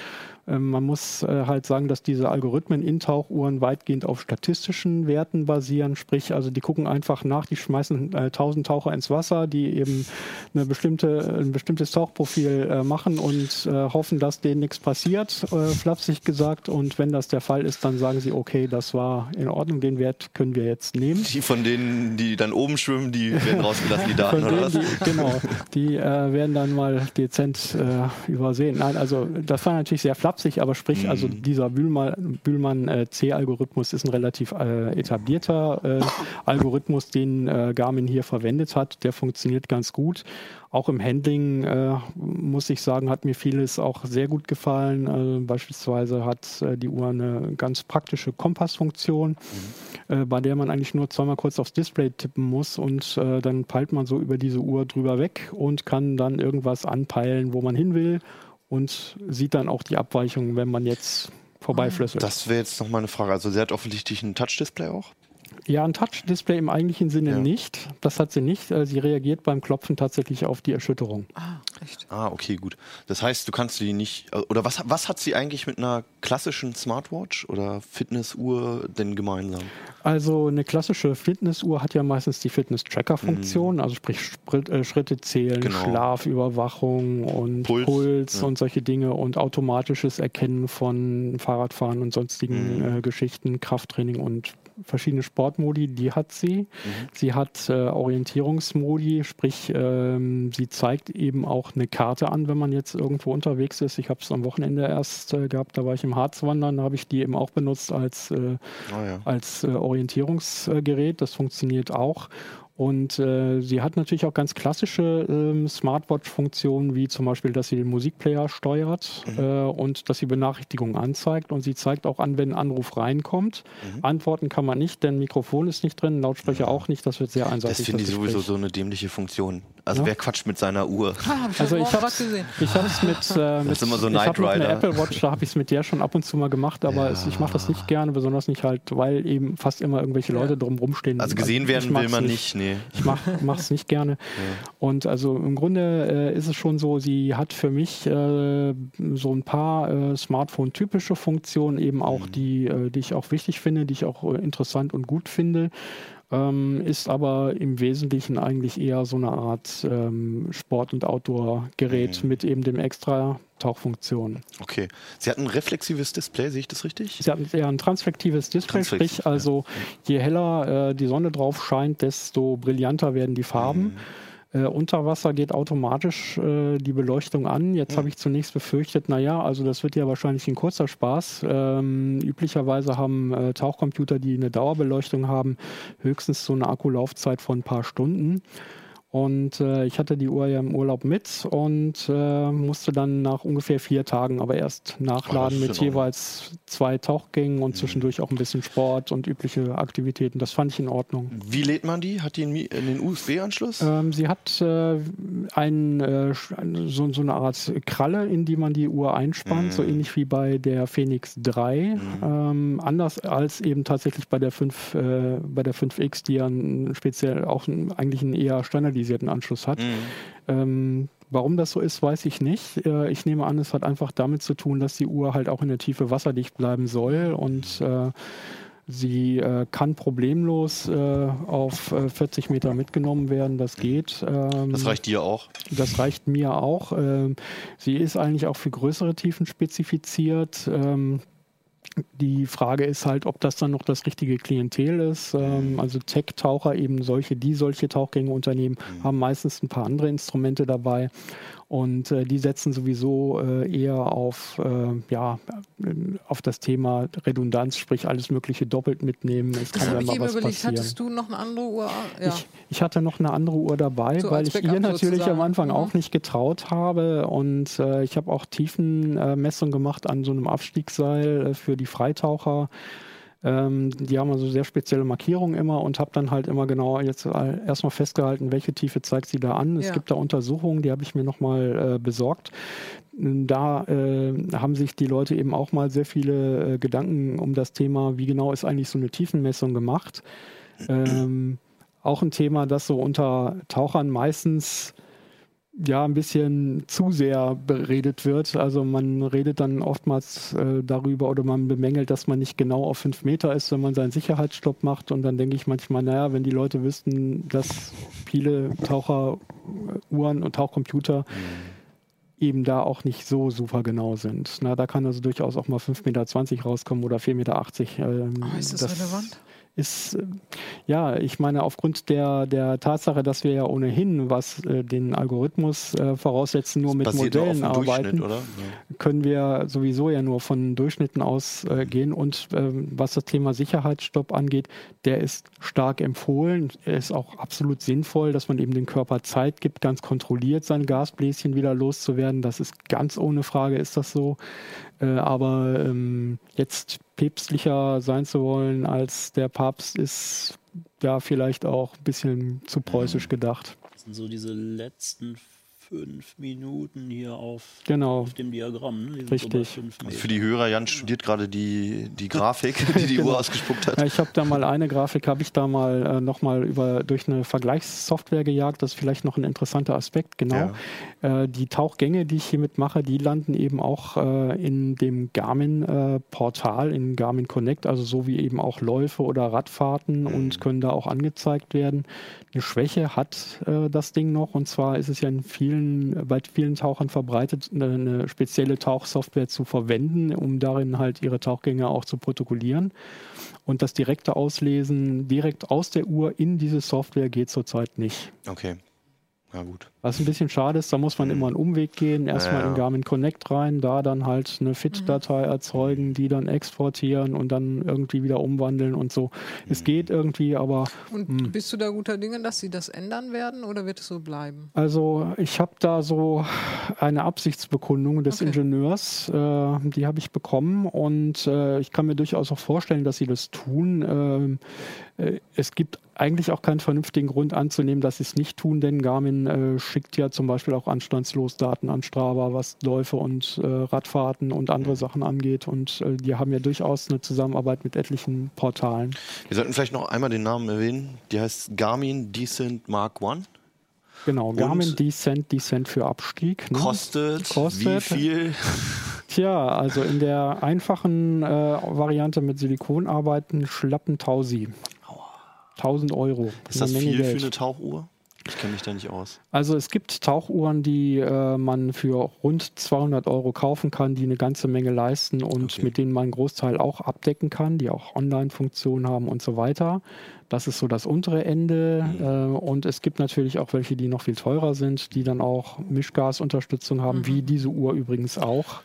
ähm, man muss äh, halt sagen, dass diese Algorithmen in Tauchuhren weitgehend auf statistischen Werten basieren. Sprich, also die gucken einfach nach, die schmeißen äh, 1000 Taucher ins Wasser, die eben eine bestimmte, ein bestimmtes Tauchprofil äh, machen und äh, hoffen, dass denen nichts passiert, äh, flapsig gesagt. Und wenn das der Fall ist, dann sagen sie, okay, das war in Ordnung, den Wert können wir jetzt nehmen. Die von denen, die dann oben schwimmen, die werden rausgelassen, die Daten, oder was? Die, genau, die äh, werden dann mal dezent übersehen. Nein, also das war natürlich sehr flapsig aber sprich, also mhm. dieser Bühlmann-C-Algorithmus ist ein relativ äh, etablierter äh, Algorithmus, den äh, Garmin hier verwendet hat. Der funktioniert ganz gut. Auch im Handling äh, muss ich sagen, hat mir vieles auch sehr gut gefallen. Äh, beispielsweise hat äh, die Uhr eine ganz praktische Kompassfunktion, mhm. bei der man eigentlich nur zweimal kurz aufs Display tippen muss und dann peilt man so über diese Uhr drüber weg und kann dann irgendwas anpeilen, wo man hin will und sieht dann auch die Abweichungen, wenn man jetzt vorbeiflüsselt. Das wäre jetzt nochmal eine Frage. Also sie hat offensichtlich ein Touch-Display auch? Ja, ein Touch-Display im eigentlichen Sinne ja. nicht. Das hat sie nicht. Äh, sie reagiert beim Klopfen tatsächlich auf die Erschütterung. Ah, echt? Ah, okay, gut. Das heißt, du kannst sie nicht. Äh, oder was, was hat sie eigentlich mit einer klassischen Smartwatch oder Fitnessuhr denn gemeinsam? Also eine klassische Fitnessuhr hat ja meistens die Fitness-Tracker-Funktion, mhm. also sprich äh, Schritte zählen, genau. Schlafüberwachung und Puls, Puls ja. und solche Dinge und automatisches Erkennen von Fahrradfahren und sonstigen mhm. äh, Geschichten, Krafttraining und verschiedene Sportmodi, die hat sie. Mhm. Sie hat äh, Orientierungsmodi, sprich, ähm, sie zeigt eben auch eine Karte an, wenn man jetzt irgendwo unterwegs ist. Ich habe es am Wochenende erst äh, gehabt, da war ich im Harz wandern, da habe ich die eben auch benutzt als, äh, oh ja. als äh, Orientierungsgerät. Das funktioniert auch. Und äh, sie hat natürlich auch ganz klassische ähm, Smartwatch-Funktionen, wie zum Beispiel, dass sie den Musikplayer steuert mhm. äh, und dass sie Benachrichtigungen anzeigt. Und sie zeigt auch an, wenn ein Anruf reinkommt. Mhm. Antworten kann man nicht, denn Mikrofon ist nicht drin, Lautsprecher ja. auch nicht. Das wird sehr einseitig. Das finde ich sowieso so eine dämliche Funktion. Also Ja. wer quatscht mit seiner Uhr? Ah, hab ich Also ich gesehen. Habe es mit, äh, mit so ich Knight hab noch eine Rider. Apple Watch, da habe ich es mit der schon ab und zu mal gemacht, aber Ja. es, ich mache das nicht gerne, besonders nicht halt, weil eben fast immer irgendwelche Leute drumrum stehen. Also gesehen Ich werden will man nicht, nee. Ich mache es nicht gerne. Und also im Grunde äh, ist es schon so, sie hat für mich äh, so ein paar äh, Smartphone-typische Funktionen, eben auch Mhm. die, äh, die ich auch wichtig finde, die ich auch äh, interessant und gut finde. Ähm, ist aber im Wesentlichen eigentlich eher so eine Art ähm, Sport- und Outdoor-Gerät Mhm. mit eben dem extra Tauchfunktion. Okay. Sie hat ein reflexives Display, sehe ich das richtig? Sie hat eher ein transfektives Display, Transfektiv, sprich also je heller äh, die Sonne drauf scheint, desto brillanter werden die Farben. Mhm. Äh, unter Wasser geht automatisch äh, die Beleuchtung an. Jetzt habe ich zunächst befürchtet, naja, also das wird ja wahrscheinlich ein kurzer Spaß. Ähm, üblicherweise haben äh, Tauchcomputer, die eine Dauerbeleuchtung haben, höchstens so eine Akkulaufzeit von ein paar Stunden. Und äh, ich hatte die Uhr ja im Urlaub mit und äh, musste dann nach ungefähr vier Tagen aber erst nachladen ist mit jeweils zwei Tauchgängen und zwischendurch auch ein bisschen Sport und übliche Aktivitäten. Das fand ich in Ordnung. Wie lädt man die? Hat die einen, Mi- einen USB-Anschluss? Ähm, sie hat äh, ein, äh, ein- so, so eine Art Kralle, in die man die Uhr einspannt, so ähnlich wie bei der Phoenix 3. Ähm, anders als eben tatsächlich bei der 5, äh, bei der 5X, die ja einen speziell auch einen, eigentlich einen eher standardisierten Anschluss hat. Mhm. Ähm, warum das so ist, weiß ich nicht. Äh, ich nehme an, es hat einfach damit zu tun, dass die Uhr halt auch in der Tiefe wasserdicht bleiben soll und äh, sie äh, kann problemlos äh, auf äh, 40 Meter mitgenommen werden. Das geht. Ähm, Das reicht dir auch. das reicht mir auch. Ähm, sie ist eigentlich auch für größere Tiefen spezifiziert. Ähm, die Frage ist halt, ob das dann noch das richtige Klientel ist. Ähm, also Tech-Taucher, eben solche, die solche Tauchgänge unternehmen, haben meistens ein paar andere Instrumente dabei. Und äh, die setzen sowieso äh, eher auf, äh, ja, auf das Thema Redundanz, sprich alles Mögliche doppelt mitnehmen. Es Das habe ich eben überlegt. passieren. Hattest du noch eine andere Uhr? Ja. Ich, ich hatte noch eine andere Uhr dabei, So weil ich ihr natürlich sozusagen. am Anfang Mhm. auch nicht getraut habe. Und äh, ich habe auch Tiefenmessungen Messungen gemacht an so einem Abstiegsseil äh, für die Freitaucher. Ähm, die haben also sehr spezielle Markierungen immer und habe dann halt immer genau jetzt äh, erstmal festgehalten, welche Tiefe zeigt sie da an. Es Ja. gibt da Untersuchungen, die habe ich mir nochmal äh, besorgt. Da äh, haben sich die Leute eben auch mal sehr viele äh, Gedanken um das Thema, wie genau ist eigentlich so eine Tiefenmessung gemacht. Ähm, auch ein Thema, das so unter Tauchern meistens ja ein bisschen zu sehr beredet wird. Also man redet dann oftmals äh, darüber oder man bemängelt, dass man nicht genau auf fünf Meter ist, wenn man seinen Sicherheitsstopp macht. Und dann denke ich manchmal, naja, wenn die Leute wüssten, dass viele Taucher äh, Uhren und Tauchcomputer eben da auch nicht so super genau sind. Na, da kann also durchaus auch mal 5,20 Meter rauskommen oder 4,80 Meter. Ähm, Ah, ist das, relevant? Ist, äh, ja, ich meine, aufgrund der, der Tatsache, dass wir ja ohnehin, was äh, den Algorithmus äh, voraussetzen, nur mit doch auf Modellen arbeiten? Ja. können wir sowieso ja nur von Durchschnitten ausgehen. Und ähm, was das Thema Sicherheitsstopp angeht, der ist stark empfohlen. Er ist auch absolut sinnvoll, dass man eben dem Körper Zeit gibt, ganz kontrolliert sein Gasbläschen wieder loszuwerden. Das ist ganz ohne Frage, ist das so. Äh, aber ähm, jetzt päpstlicher sein zu wollen als der Papst ist ja vielleicht auch ein bisschen zu preußisch gedacht. Das sind so diese letzten fünf Minuten hier auf, Genau. auf dem Diagramm. Ne? Richtig. Also für die Hörer, Jan studiert gerade die, die Grafik, die die Genau. Uhr ausgespuckt hat. Ja, ich habe da mal eine Grafik, habe ich da mal äh, nochmal über durch eine Vergleichssoftware gejagt. Das ist vielleicht noch ein interessanter Aspekt. Genau. Äh, die Tauchgänge, die ich hiermit mache, die landen eben auch äh, in dem Garmin-Portal, in Garmin Connect, also so wie eben auch Läufe oder Radfahrten und können da auch angezeigt werden. Eine Schwäche hat äh, das Ding noch und zwar ist es ja in vielen, bei vielen Tauchern verbreitet, eine spezielle Tauchsoftware zu verwenden, um darin halt ihre Tauchgänge auch zu protokollieren. Und das direkte Auslesen direkt aus der Uhr in diese Software geht zurzeit nicht. Okay. Na gut. Was ein bisschen schade ist, da muss man immer einen Umweg gehen, erstmal Ja, ja. in Garmin Connect rein, da dann halt eine FIT-Datei erzeugen, die dann exportieren und dann irgendwie wieder umwandeln und so. Es geht irgendwie, aber Und Hm. bist du da guter Dinge, dass sie das ändern werden oder wird es so bleiben? Also ich habe da so eine Absichtsbekundung des Okay. Ingenieurs, äh, die habe ich bekommen und äh, ich kann mir durchaus auch vorstellen, dass sie das tun. Ähm, äh, es gibt eigentlich auch keinen vernünftigen Grund anzunehmen, dass sie es nicht tun, denn Garmin äh, schickt ja zum Beispiel auch anstandslos Daten an Strava, was Läufe und äh, Radfahrten und andere Sachen angeht und äh, die haben ja durchaus eine Zusammenarbeit mit etlichen Portalen. Wir sollten vielleicht noch einmal den Namen erwähnen. Die heißt Garmin Decent Mark One. Genau, Garmin Descent, Descent für Abstieg. Ne? Kostet, Kostet. wie viel? Tja, also in der einfachen äh, Variante mit Silikon arbeiten schlappen Tausi. 1000 Euro. Ist das viel Geld. für eine Tauchuhr? Ich kenne mich da nicht aus. Also es gibt Tauchuhren, die äh, man für rund 200 Euro kaufen kann, die eine ganze Menge leisten und Okay. mit denen man einen Großteil auch abdecken kann, die auch Online-Funktionen haben und so weiter. Das ist so das untere Ende. Mhm. Äh, und es gibt natürlich auch welche, die noch viel teurer sind, die dann auch Mischgasunterstützung haben, wie diese Uhr übrigens auch.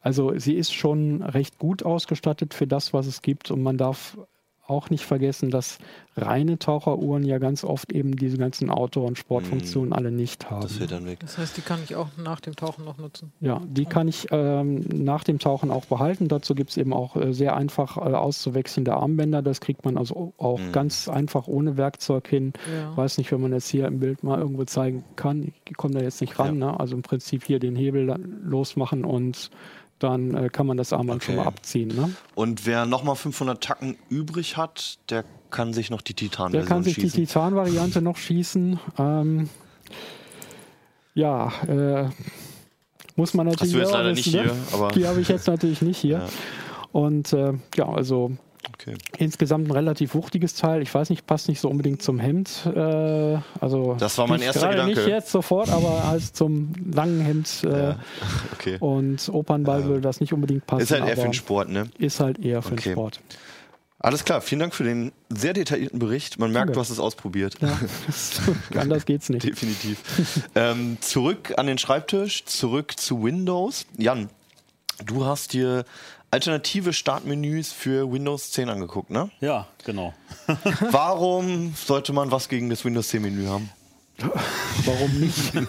Also sie ist schon recht gut ausgestattet für das, was es gibt. Und man darf auch nicht vergessen, dass reine Taucheruhren ja ganz oft eben diese ganzen Outdoor- und Sportfunktionen alle nicht haben. Das fällt dann weg. Das heißt, die kann ich auch nach dem Tauchen noch nutzen. Ja, die kann ich ähm, nach dem Tauchen auch behalten. Dazu gibt es eben auch äh, sehr einfach äh, auszuwechselnde Armbänder. Das kriegt man also auch Mhm. ganz einfach ohne Werkzeug hin. Ja. Weiß nicht, wenn man das hier im Bild mal irgendwo zeigen kann. Ich komme da jetzt nicht ran. Ne? Also im Prinzip hier den Hebel losmachen und dann äh, kann man das Armband schon Okay. mal abziehen. Ne? Und wer nochmal 500 Tacken übrig hat, der kann sich noch die Der Titan-Version kann sich die schießen. Titan-Variante noch schießen. Ähm, ja, äh, muss man Hast natürlich du jetzt leider nicht wissen, ne? hier, aber Die habe ich jetzt natürlich nicht hier. Ja. Und äh, ja, also okay. insgesamt ein relativ wuchtiges Teil. Ich weiß nicht, passt nicht so unbedingt zum Hemd. Äh, also Das war mein erster gerade Gedanke. Nicht jetzt sofort, aber als zum langen Hemd. Äh, Ja. okay. Und Opernball würde das nicht unbedingt passen. Ist halt eher für den Sport, ne? Ist halt eher für Okay. den Sport. Alles klar, vielen Dank für den sehr detaillierten Bericht. Man merkt, Danke. du hast es ausprobiert. Ja, anders geht's nicht. Definitiv. ähm, zurück an den Schreibtisch, zurück zu Windows. Jan, du hast dir alternative Startmenüs für Windows 10 angeguckt, ne? Ja, genau. Warum sollte man was gegen das Windows 10 Menü haben? Warum nicht?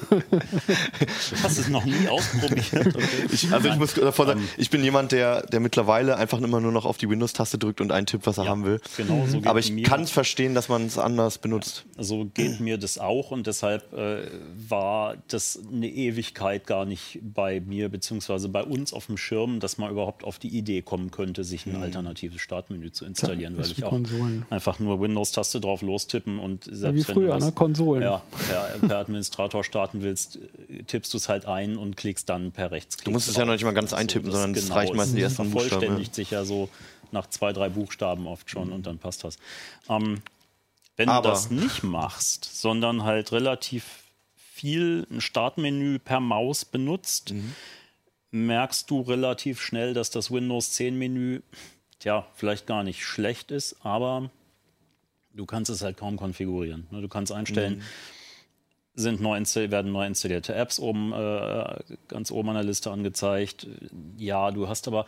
Du hast es noch nie ausprobiert. Okay. Ich, also ich muss davor sagen, ich bin jemand, der, der mittlerweile einfach immer nur noch auf die Windows-Taste drückt und eintippt, was er haben will. Genau, so geht Aber ich kann es verstehen, dass man es anders benutzt. So geht mir das auch und deshalb äh, war das eine Ewigkeit gar nicht bei mir beziehungsweise bei uns auf dem Schirm, dass man überhaupt auf die Idee kommen könnte, sich ein alternatives Startmenü zu installieren, weil ist ich auch Konsolen. einfach nur Windows-Taste drauf lostippen und selbst Ja, wie wenn früher, du das, ne? Konsolen. Ja, per, per Administrator starten willst, äh, tippst du es halt ein und klickst dann per Rechtsklick. Du musst es ja noch nicht mal ganz eintippen, das sondern es genau, reicht meistens die ersten Buchstaben. vervollständigt sich ja so nach zwei, drei Buchstaben oft schon und dann passt das. Ähm, wenn Aber- du das nicht machst, sondern halt relativ viel ein Startmenü per Maus benutzt, Mhm. merkst du relativ schnell, dass das Windows 10 Menü, tja, vielleicht gar nicht schlecht ist, aber du kannst es halt kaum konfigurieren. ne? Du kannst einstellen, Mhm. Sind neu werden neu installierte Apps oben, äh, ganz oben an der Liste angezeigt. Ja, du hast aber,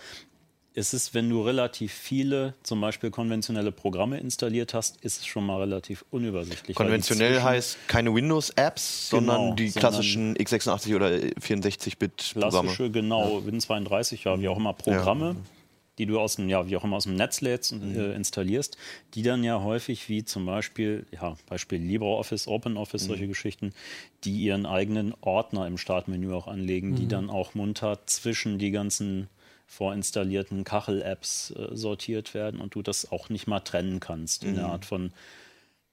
es ist, wenn du relativ viele, zum Beispiel konventionelle Programme installiert hast, ist es schon mal relativ unübersichtlich. Konventionell heißt keine Windows-Apps, Genau, sondern die sondern klassischen x86 oder 64-Bit-Programme. klassische, genau, Win32, ja, wie auch immer, Programme, die du aus dem, ja, wie auch immer aus dem Netz lädst und äh, installierst, die dann ja häufig wie zum Beispiel, ja, Beispiel LibreOffice, OpenOffice, solche Geschichten, die ihren eigenen Ordner im Startmenü auch anlegen, die dann auch munter zwischen die ganzen vorinstallierten Kachel-Apps äh, sortiert werden und du das auch nicht mal trennen kannst in der Art von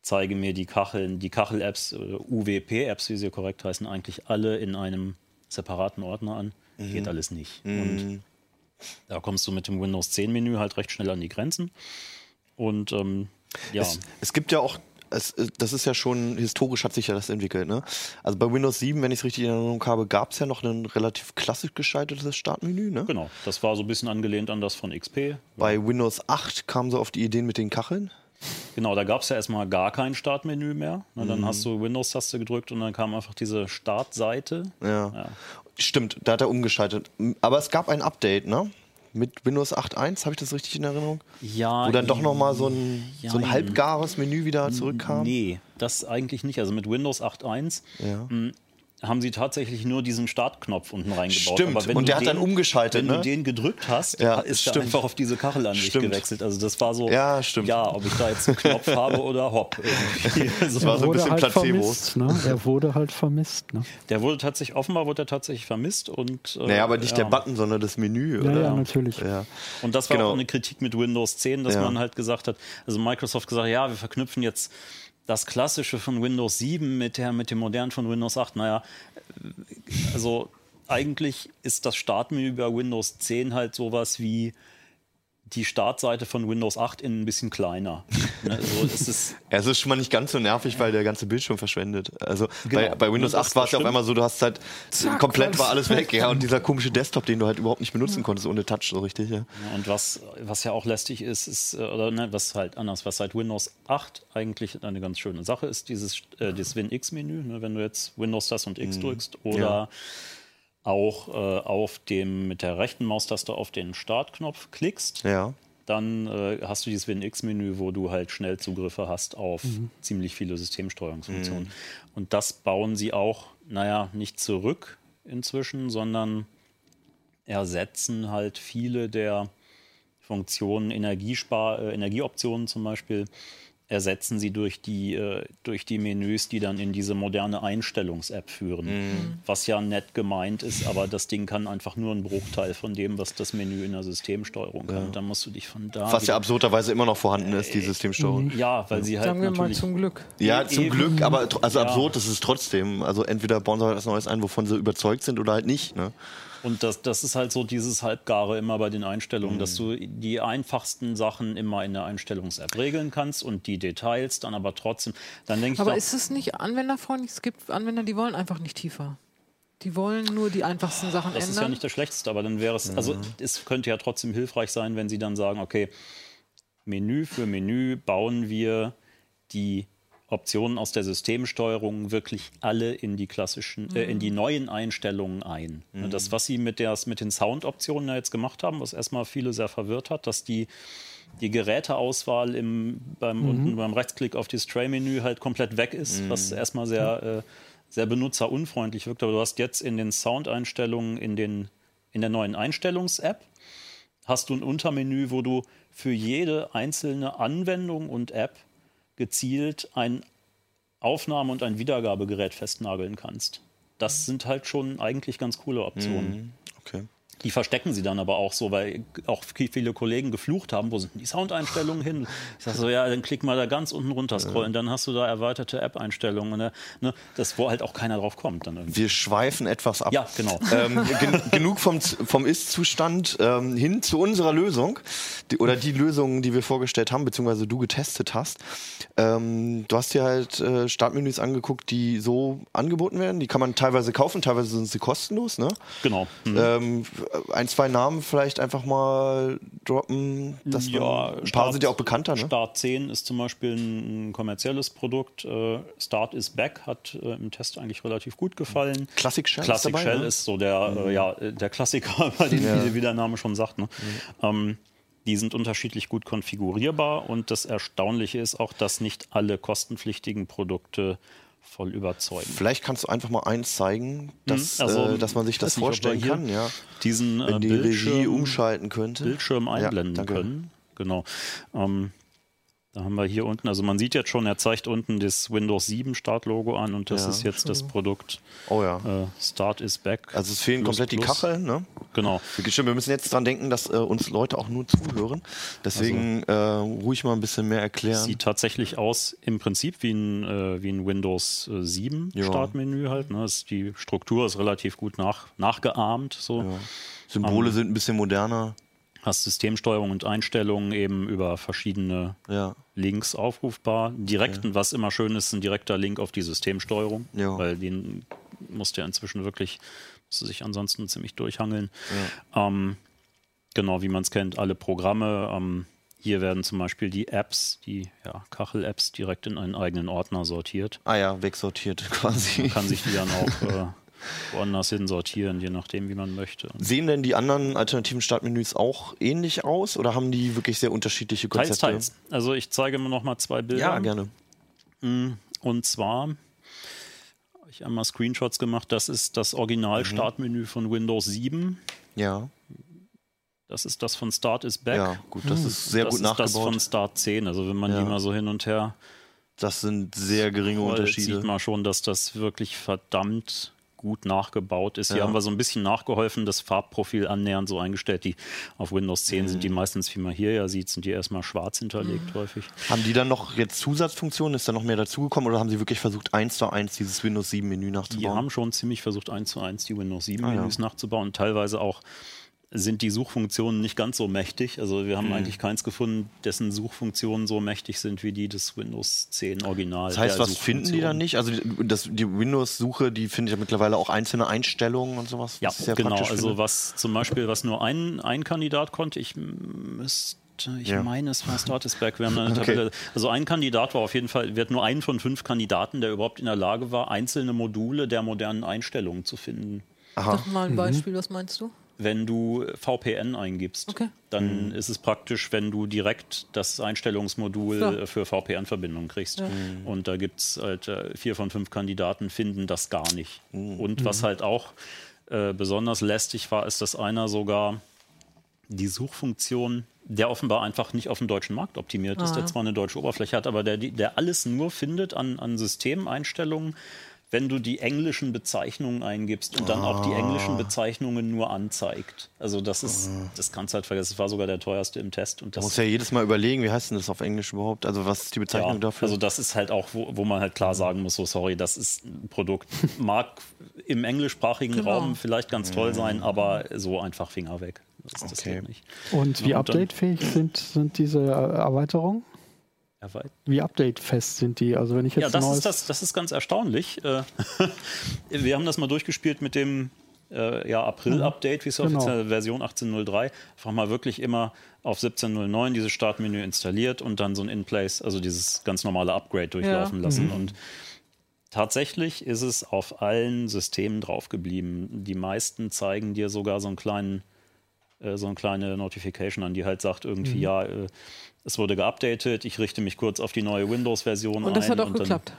zeige mir die Kacheln, die Kachel-Apps, äh, UWP-Apps, wie sie korrekt heißen, eigentlich alle in einem separaten Ordner an. Geht alles nicht. Und da kommst du mit dem Windows 10 Menü halt recht schnell an die Grenzen. Und ähm, ja, Es, es gibt ja auch, es, das ist ja schon, historisch hat sich ja das entwickelt. Ne? Also bei Windows 7, wenn ich es richtig in Erinnerung habe, gab es ja noch ein relativ klassisch gestaltetes Startmenü. Ne? genau. Das war so ein bisschen angelehnt an das von XP. Bei Windows 8 kamen so auf die Ideen mit den Kacheln. Genau, da gab es ja erstmal gar kein Startmenü mehr. Na, dann hast du Windows-Taste gedrückt und dann kam einfach diese Startseite. Ja. Ja. Stimmt, da hat er umgeschaltet. Aber es gab ein Update, ne? Mit Windows 8.1, habe ich das richtig in Erinnerung? Ja, Wo dann doch nochmal so ein, so ein halbgares Menü wieder zurückkam? Nee, das eigentlich nicht. Also mit Windows 8.1 Ja. Haben sie tatsächlich nur diesen Startknopf unten reingebaut. Stimmt, Aber wenn und du der hat den, dann umgeschaltet, Wenn ne? du den gedrückt hast, Ja, ist er stimmt. einfach auf diese Kachelansicht Stimmt. gewechselt. Also das war so, Ja, stimmt. ja, ob ich da jetzt einen Knopf habe oder hopp. irgendwie. Also war so ein bisschen halt Placebo. vermisst. Ne? Er wurde halt vermisst. Ne? Der wurde tatsächlich, offenbar wurde er tatsächlich vermisst. Und, äh, Naja, aber nicht ja. der Button, sondern das Menü, Ja, oder? ja, natürlich. Ja. Und das war Genau. auch eine Kritik mit Windows 10, dass Ja. man halt gesagt hat, also Microsoft gesagt, ja, wir verknüpfen jetzt das Klassische von Windows 7 mit, der, mit dem modernen von Windows 8. Naja, also eigentlich ist das Startmenü bei Windows 10 halt sowas wie die Startseite von Windows 8 in ein bisschen kleiner. Ne, also es ist, Ja, es ist schon mal nicht ganz so nervig, weil der ganze Bildschirm verschwendet. Also bei, Genau. bei Windows Das- 8 war es ja auf einmal so, du hast halt Zack, komplett alles. war alles weg, ja. Und dieser komische Desktop, den du halt überhaupt nicht benutzen konntest ohne Touch so richtig, ja. Ja, Und was, was ja auch lästig ist, ist, äh, oder ne, was halt anders, was seit Windows 8 eigentlich eine ganz schöne Sache ist, dieses äh, das Win-X-Menü, ne, wenn du jetzt Windows das und X drückst oder Ja. Auch äh, auf dem mit der rechten Maustaste auf den Startknopf klickst, Ja. dann äh, hast du dieses Win-X-Menü, wo du halt Schnellzugriffe hast auf ziemlich viele Systemsteuerungsfunktionen. Und das bauen sie auch, naja, nicht zurück inzwischen, sondern ersetzen halt viele der Funktionen, Energiespar, äh, Energieoptionen zum Beispiel, ersetzen sie durch die, äh, durch die Menüs, die dann in diese moderne Einstellungs-App führen. Was ja nett gemeint ist, aber das Ding kann einfach nur einen Bruchteil von dem, was das Menü in der Systemsteuerung kann. Da musst du dich von da. Was ja absurderweise immer noch vorhanden ist, die Systemsteuerung. ja, weil sie halt Sagen wir mal natürlich. zum Glück. Ja, E- zum eben. Glück, aber also Ja. absurd ist es trotzdem. Also entweder bauen sie halt was Neues ein, wovon sie überzeugt sind oder halt nicht. Ne? Und das, das ist halt so dieses Halbgare immer bei den Einstellungen, dass du die einfachsten Sachen immer in der Einstellungs-App regeln kannst und die Details dann aber trotzdem. Dann denke ich Aber doch, ist es nicht anwenderfreundlich? Es gibt Anwender, die wollen einfach nicht tiefer. Die wollen nur die einfachsten Sachen das ist ja ändern. nicht das Schlechteste, aber dann wäre es, also es könnte ja trotzdem hilfreich sein, wenn sie dann sagen, okay, Menü für Menü bauen wir die Optionen aus der Systemsteuerung wirklich alle in die klassischen, äh, in die neuen Einstellungen ein. Das, was sie mit, der, mit den Sound-Optionen ja jetzt gemacht haben, was erstmal viele sehr verwirrt hat, dass die die Geräteauswahl im, beim, unten beim Rechtsklick auf das Tray-Menü halt komplett weg ist, was erstmal sehr, äh, sehr benutzerunfreundlich wirkt. Aber du hast jetzt in den Sound-Einstellungen, in, den, in der neuen Einstellungs-App, hast du ein Untermenü, wo du für jede einzelne Anwendung und App gezielt ein Aufnahme- und ein Wiedergabegerät festnageln kannst. Das sind halt schon eigentlich ganz coole Optionen. Okay. Die verstecken sie dann aber auch so, weil auch viele Kollegen geflucht haben, wo sind denn die Soundeinstellungen hin? Ich sage so, ja, dann klick mal da ganz unten runter scrollen, dann hast du da erweiterte App-Einstellungen. Ne? Ne? Das, wo halt auch keiner drauf kommt. Dann irgendwie. Wir schweifen etwas ab. Ja, genau. Ähm, gen genug vom, vom Ist-Zustand ähm, hin zu unserer Lösung die, oder die Lösung, die wir vorgestellt haben, beziehungsweise du getestet hast. Ähm, du hast dir halt äh, Startmenüs angeguckt, die so angeboten werden. Die kann man teilweise kaufen, teilweise sind sie kostenlos. Ne? Genau. Hm. Ein, zwei Namen vielleicht einfach mal droppen. Dass man, ein paar sind ja auch bekannter. Ne? Start 10 ist zum Beispiel ein, kommerzielles Produkt. Äh, Start is Back hat äh, im Test eigentlich relativ gut gefallen. Classic Shell ist Classic dabei, Shell ne? ist so der, äh, ja, äh, der Klassiker, bei dem, wie, wie der Name schon sagt. Ne? Ähm, die sind unterschiedlich gut konfigurierbar und das Erstaunliche ist auch, dass nicht alle kostenpflichtigen Produkte voll überzeugen. Vielleicht kannst du einfach mal eins zeigen, dass, Also, äh, dass man sich ich das nicht, vorstellen kann. Ja. Diesen äh, Wenn die Regie Bildschirm, umschalten könnte. Bildschirm Ja, einblenden danke. können. Genau. Ähm, da haben wir hier unten, also man sieht jetzt schon, er zeigt unten das Windows 7 Startlogo an und das Ja. ist jetzt das Produkt Oh ja. äh, Start is Back. Also es fehlen Plus, komplett die plus. Kacheln, ne? Genau. Stimmt, wir müssen jetzt dran denken, dass äh, uns Leute auch nur zuhören. Deswegen äh, ruhig mal ein bisschen mehr erklären. Sieht tatsächlich aus im Prinzip wie ein, äh, wie ein Windows äh, 7 Ja. Startmenü halt. Ne? Ist, die Struktur ist relativ gut nach, nachgeahmt. So. ja. Symbole sind ein bisschen moderner. Hast Systemsteuerung und Einstellungen eben über verschiedene Ja. Links aufrufbar. Direkten, was immer schön ist, ein direkter Link auf die Systemsteuerung, Ja. weil den musst du ja inzwischen wirklich, musst du sich ansonsten ziemlich durchhangeln. Ähm, genau, wie man es kennt, alle Programme. Ähm, hier werden zum Beispiel die Apps, die ja, Kachel-Apps direkt in einen eigenen Ordner sortiert. Ah ja, wegsortiert quasi. Man kann sich die dann auch äh, woanders hin sortieren, je nachdem, wie man möchte. Sehen denn die anderen alternativen Startmenüs auch ähnlich aus oder haben die wirklich sehr unterschiedliche Konzepte? Teils, teils. Also ich zeige mir noch mal zwei Bilder. Ja, gerne. Und zwar habe ich einmal Screenshots gemacht. Das ist das Original-Startmenü von Windows 7. Ja. Das ist das von Start is Back. Ja, gut, das ist sehr das gut ist das nachgebaut. von Start 10. Also wenn man Ja. die mal so hin und her Das sind sehr geringe Unterschiede. sieht man schon, dass das wirklich verdammt gut nachgebaut ist. Hier Ja. haben wir so ein bisschen nachgeholfen, das Farbprofil annähernd so eingestellt. Die auf Windows 10 Mhm. sind die meistens, wie man hier ja sieht, sind die erstmal schwarz hinterlegt häufig. Haben die dann noch jetzt Zusatzfunktionen? Ist da noch mehr dazugekommen oder haben sie wirklich versucht, eins zu eins dieses Windows 7 Menü Die nachzubauen? haben schon ziemlich versucht, eins zu eins die Windows 7 Ah, ja. Menüs nachzubauen. Teilweise auch sind die Suchfunktionen nicht ganz so mächtig. Also wir Mhm. haben eigentlich keins gefunden, dessen Suchfunktionen so mächtig sind wie die des Windows 10 Original. das heißt, was finden die da nicht? Also die, das, die Windows-Suche, die findet ja mittlerweile auch einzelne Einstellungen und sowas. Ja, genau. Also finde. was zum Beispiel, was nur ein, ein Kandidat konnte, ich müsste, ich Ja. meine, es war Statusback. Wir haben Okay. Also ein Kandidat war auf jeden Fall, wir hatten nur einen von fünf Kandidaten, der überhaupt in der Lage war, einzelne Module der modernen Einstellungen zu finden. Aha. Sag mal ein Beispiel, was meinst du? Wenn du VPN eingibst, Okay. dann ist es praktisch, wenn du direkt das Einstellungsmodul äh, für VPN-Verbindungen kriegst. Ja. Und da gibt es halt äh, vier von fünf Kandidaten finden das gar nicht. Mhm. Und was halt auch äh, besonders lästig war, ist, dass einer sogar die Suchfunktion, der offenbar einfach nicht auf dem deutschen Markt optimiert ist, Ah. der zwar eine deutsche Oberfläche hat, aber der, der alles nur findet an, an Systemeinstellungen, wenn du die englischen Bezeichnungen eingibst und dann auch die englischen Bezeichnungen nur anzeigt. Also das ist, das kannst du halt vergessen. Das war sogar der teuerste im Test. Und das muss ja jedes Mal überlegen, wie heißt denn das auf Englisch überhaupt? Also was ist die Bezeichnung ja, dafür? Also das ist halt auch, wo, wo man halt klar sagen muss, so sorry, das ist ein Produkt, mag im englischsprachigen Genau. Raum vielleicht ganz toll sein, aber so einfach Finger weg. Das, das Okay. geht nicht. Und wie updatefähig sind, sind diese Erweiterungen? Wie updatefest sind die? Also wenn ich jetzt Ja, das neues ist, das, das ist ganz erstaunlich. Äh, Wir haben das mal durchgespielt mit dem äh, ja, April-Update, wie es Genau. offiziell Version 18.03. Einfach mal wirklich immer auf 17.09 dieses Startmenü installiert und dann so ein In-Place, also dieses ganz normale Upgrade durchlaufen Ja. lassen. Und tatsächlich ist es auf allen Systemen drauf geblieben. Die meisten zeigen dir sogar so einen kleinen äh, so eine kleine Notification an, die halt sagt irgendwie, ja, äh, es wurde geupdatet, ich richte mich kurz auf die neue Windows-Version ein. Und das hat auch geklappt.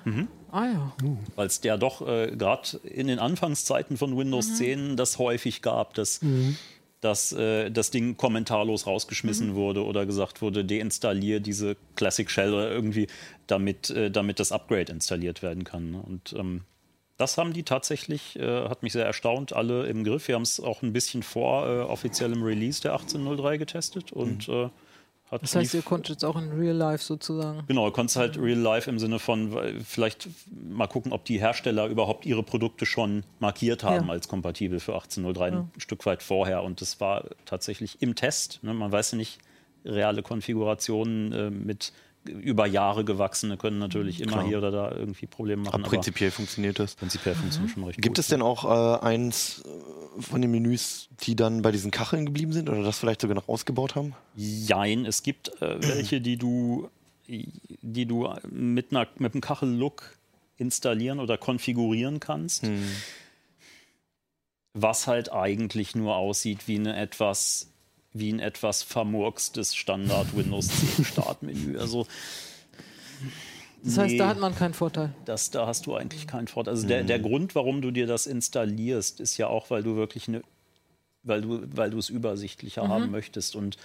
Ah ja. weil es der doch äh, gerade in den Anfangszeiten von Windows 10 das häufig gab, dass, dass äh, das Ding kommentarlos rausgeschmissen wurde oder gesagt wurde, deinstallier diese Classic Shell oder irgendwie, damit, äh, damit das Upgrade installiert werden kann. ne? Und ähm, das haben die tatsächlich, äh, hat mich sehr erstaunt, alle im Griff. Wir haben es auch ein bisschen vor äh, offiziellem Release der 1803 getestet und äh, hat Das heißt, ihr konntet jetzt auch in Real Life sozusagen. Genau, du konntest halt real life im Sinne von vielleicht mal gucken, ob die Hersteller überhaupt ihre Produkte schon markiert haben Ja. als kompatibel für 1803 ein Stück weit vorher. Und das war tatsächlich im Test. Ne? Man weiß ja nicht, reale Konfigurationen äh, mit über Jahre gewachsene können natürlich immer Klar. hier oder da irgendwie Probleme machen. Aber prinzipiell funktioniert das. prinzipiell funktioniert schon recht Gibt gut. es denn auch äh, eins äh, von den Menüs, die dann bei diesen Kacheln geblieben sind oder das vielleicht sogar noch ausgebaut haben? Jein, es gibt äh, welche, die du, die du mit, einer, mit einem Kachel-Look installieren oder konfigurieren kannst. Was halt eigentlich nur aussieht wie eine etwas wie ein etwas vermurkstes Standard Windows 10 Startmenü. Also Das heißt, nee, da hat man keinen Vorteil. das, da hast du eigentlich keinen Vorteil. Also der, der Grund, warum du dir das installierst, ist ja auch, weil du wirklich eine, weil du, weil du es übersichtlicher haben möchtest. Und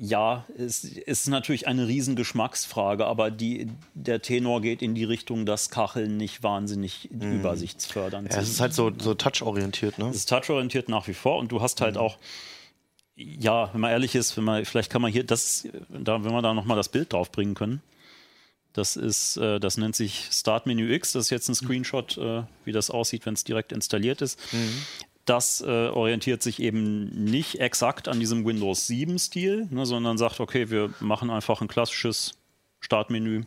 ja, es ist natürlich eine riesen Geschmacksfrage, aber die, der Tenor geht in die Richtung, dass Kacheln nicht wahnsinnig übersichtsfördernd Ja, es ist halt so, so touch-orientiert, ne? es ist touchorientiert nach wie vor und du hast halt auch, ja, wenn man ehrlich ist, wenn man, vielleicht kann man hier, das, da, wenn wir da nochmal das Bild draufbringen können. Das ist, äh, das nennt sich Startmenü X. Das ist jetzt ein Screenshot, äh, wie das aussieht, wenn es direkt installiert ist. Das äh, orientiert sich eben nicht exakt an diesem Windows 7-Stil, ne, sondern sagt, okay, wir machen einfach ein klassisches Startmenü,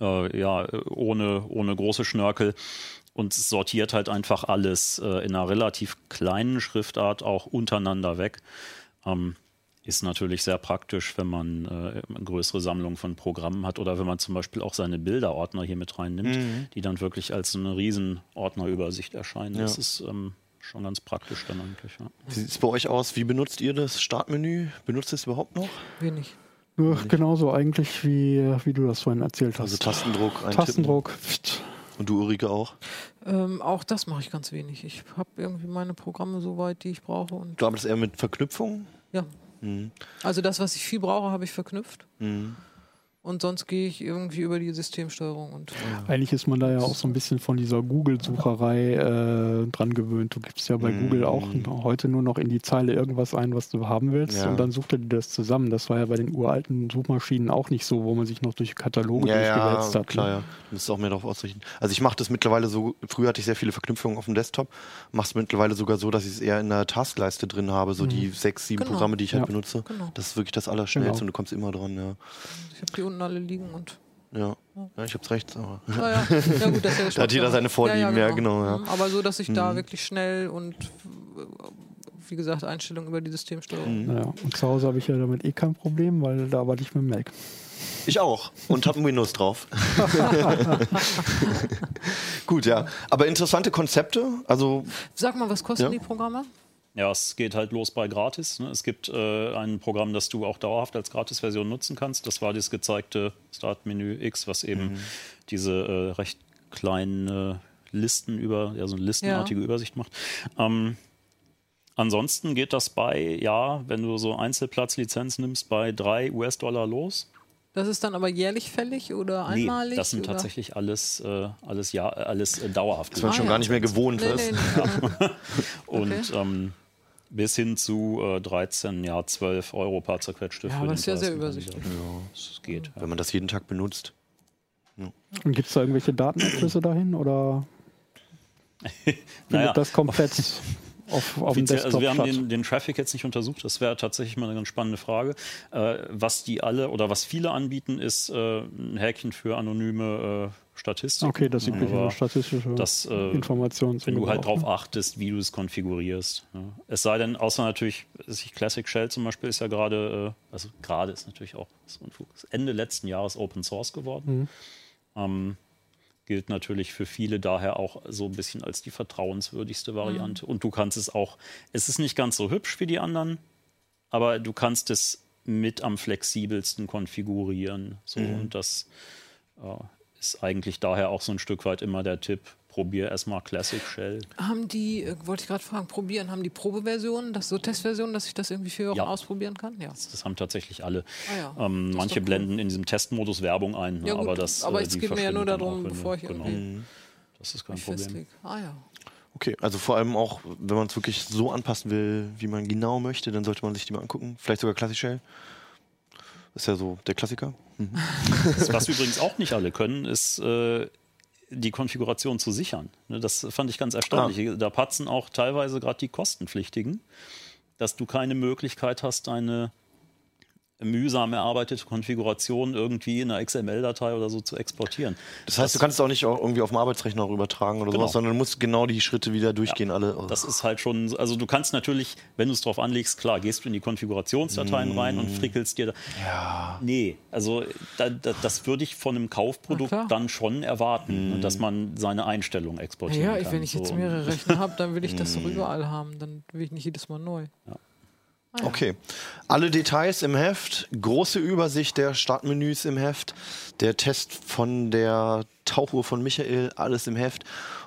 äh, ja, ohne, ohne große Schnörkel und sortiert halt einfach alles äh, in einer relativ kleinen Schriftart auch untereinander weg. Ähm, ist natürlich sehr praktisch, wenn man äh, eine größere Sammlung von Programmen hat oder wenn man zum Beispiel auch seine Bilderordner hier mit reinnimmt, mhm. die dann wirklich als eine riesen Ordnerübersicht erscheinen. Ja. Das ist ähm, schon ganz praktisch dann eigentlich. Ja. Wie sieht es bei euch aus? Wie benutzt ihr das Startmenü? Benutzt ihr es überhaupt noch? Wenig. Ja, genauso eigentlich, wie, wie du das vorhin erzählt also hast. Also Tastendruck, eintippen. Tastendruck. Und du, Ulrike, auch? Ähm, auch das mache ich ganz wenig. Ich habe irgendwie meine Programme so weit, die ich brauche. Und du arbeitest eher mit Verknüpfungen? Ja. Mhm. Also das, was ich viel brauche, habe ich verknüpft. Mhm. Und sonst gehe ich irgendwie über die Systemsteuerung. Und Eigentlich ist man da ja auch so ein bisschen von dieser Google-Sucherei äh, dran gewöhnt. Du gibst ja bei mm. Google auch heute nur noch in die Zeile irgendwas ein, was du haben willst. Ja. Und dann sucht er dir das zusammen. Das war ja bei den uralten Suchmaschinen auch nicht so, wo man sich noch durch Kataloge ja, durchgewälzt ja, hat. Klar, ne? ja. Du musst auch mehr darauf ausrichten. Also ich mache das mittlerweile so, früher hatte ich sehr viele Verknüpfungen auf dem Desktop, mache es mittlerweile sogar so, dass ich es eher in der Taskleiste drin habe, so mhm. die sechs, sieben genau. Programme, die ich halt benutze. Genau. Das ist wirklich das Allerschnellste genau. und du kommst immer dran, ja. Ich habe die unten alle liegen und ja. ja, ich hab's rechts, aber. Ah, ja. ja, gut, das ist ja da hat jeder seine Vorlieben, ja, genau. genau mhm. Aber so, dass ich mhm. da wirklich schnell und wie gesagt, Einstellungen über die Systemsteuerung. Mhm. Ja, und zu Hause habe ich ja damit eh kein Problem, weil da arbeite ich mit dem Mac. Ich auch und habe Windows drauf. Gut, ja. Aber interessante Konzepte. Also Sag mal, was kosten die Programme? Ja, es geht halt los bei gratis. Ne? Es gibt äh, ein Programm, das du auch dauerhaft als Gratis-Version nutzen kannst. Das war das gezeigte Startmenü X, was eben mhm. diese äh, recht kleinen äh, Listen über, ja, so eine listenartige ja. Übersicht macht. Ähm, ansonsten geht das bei, ja, wenn du so Einzelplatzlizenz nimmst, bei drei US-Dollar los. Das ist dann aber jährlich fällig oder einmalig? Nee, das sind oder? tatsächlich alles, äh, alles, ja, alles äh, dauerhaft. Das man ah, schon ja. gar nicht mehr gewohnt nee, ist. Nee, nee. Und okay. ähm, bis hin zu äh, 13, ja 12 Euro paar zerquetschte. Ja, aber das ist ja sehr übersichtlich. Ja, es geht. Ja. Wenn man das jeden Tag benutzt. Ja. Und gibt es da irgendwelche Datenabschlüsse dahin oder naja, das komplett auf, auf dem Desktop Also wir haben den, den, Traffic jetzt nicht untersucht, das wäre tatsächlich mal eine ganz spannende Frage. Äh, was die alle oder was viele anbieten, ist äh, ein Häkchen für anonyme äh, Statistik. Okay, das übliche ja, statistische das, äh, Informationen. Wenn du halt darauf achtest, wie du es konfigurierst. Ja. Es sei denn, außer natürlich, Classic Shell zum Beispiel ist ja gerade, äh, also gerade ist natürlich auch Ende letzten Jahres Open Source geworden. Mhm. Ähm, gilt natürlich für viele daher auch so ein bisschen als die vertrauenswürdigste Variante. Mhm. Und du kannst es auch, es ist nicht ganz so hübsch wie die anderen, aber du kannst es mit am flexibelsten konfigurieren. So, mhm. Und das äh, ist eigentlich daher auch so ein Stück weit immer der Tipp, probier erstmal Classic Shell. Haben die, äh, wollte ich gerade fragen, probieren, haben die Probeversionen, das so Testversionen, dass ich das irgendwie vier Wochen ja. ausprobieren kann? Ja. Das, das haben tatsächlich alle. Ah, ja. ähm, manche blenden cool. in diesem Testmodus Werbung ein, ja, aber das Aber äh, es geht mir ja nur darum, bevor ich genau. irgendwie. Mhm. Das ist kein Problem. Festlege. Ah ja. Okay, also vor allem auch, wenn man es wirklich so anpassen will, wie man genau möchte, dann sollte man sich die mal angucken. Vielleicht sogar Classic Shell. Ist ja so der Klassiker. Mhm. Was übrigens auch nicht alle können, ist äh, die Konfiguration zu sichern. Ne, das fand ich ganz erstaunlich. Ah. Da patzen auch teilweise gerade die Kostenpflichtigen, dass du keine Möglichkeit hast, deine mühsam erarbeitete Konfiguration irgendwie in einer XML-Datei oder so zu exportieren. Das heißt, das du kannst es auch nicht auch irgendwie auf dem Arbeitsrechner auch übertragen oder genau. sowas, sondern du musst genau die Schritte wieder durchgehen, ja, alle. Oh. Das ist halt schon, also du kannst natürlich, wenn du es drauf anlegst, klar, gehst du in die Konfigurationsdateien mm. rein und frickelst dir da. Ja. Nee, also da, da, das würde ich von einem Kaufprodukt dann schon erwarten, mm. dass man seine Einstellungen exportiert. Ja, kann. wenn ich jetzt mehrere Rechner habe, dann will ich das doch mm. überall haben. Dann will ich nicht jedes Mal neu. Ja. Okay. Alle Details im Heft, große Übersicht der Startmenüs im Heft, der Test von der Tauchuhr von Michael, alles im Heft.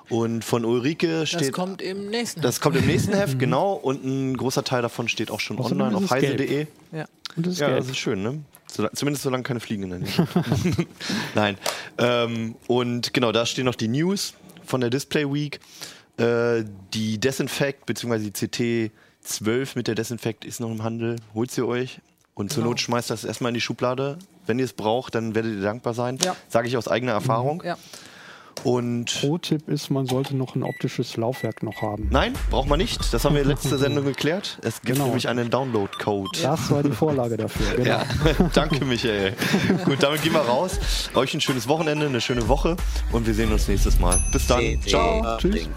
Und von Ulrike steht. Das kommt im nächsten Heft. Das kommt im nächsten Heft, genau. Und ein großer Teil davon steht auch schon Außerdem online auf heise.de. Ja, und das ist, ja das ist schön, ne? So, zumindest solange keine Fliegen in der Nähe. Nein. Ähm, und genau, da stehen noch die News von der Display Week. Äh, die Desinfect bzw. die CT 12 mit der Desinfekt ist noch im Handel. Holt sie euch. Und genau. zur Not schmeißt das erstmal in die Schublade. Wenn ihr es braucht, dann werdet ihr dankbar sein. Ja. Sage ich aus eigener Erfahrung. Ja. Und Pro-Tipp ist, man sollte noch ein optisches Laufwerk noch haben. Nein, braucht man nicht. Das haben wir letzte Sendung geklärt. Es gibt genau. nämlich einen Download-Code. Das war die Vorlage dafür. Genau. Ja. Danke, Michael. Gut, damit gehen wir raus. Euch ein schönes Wochenende, eine schöne Woche und wir sehen uns nächstes Mal. Bis dann. Ciao. Tschüss.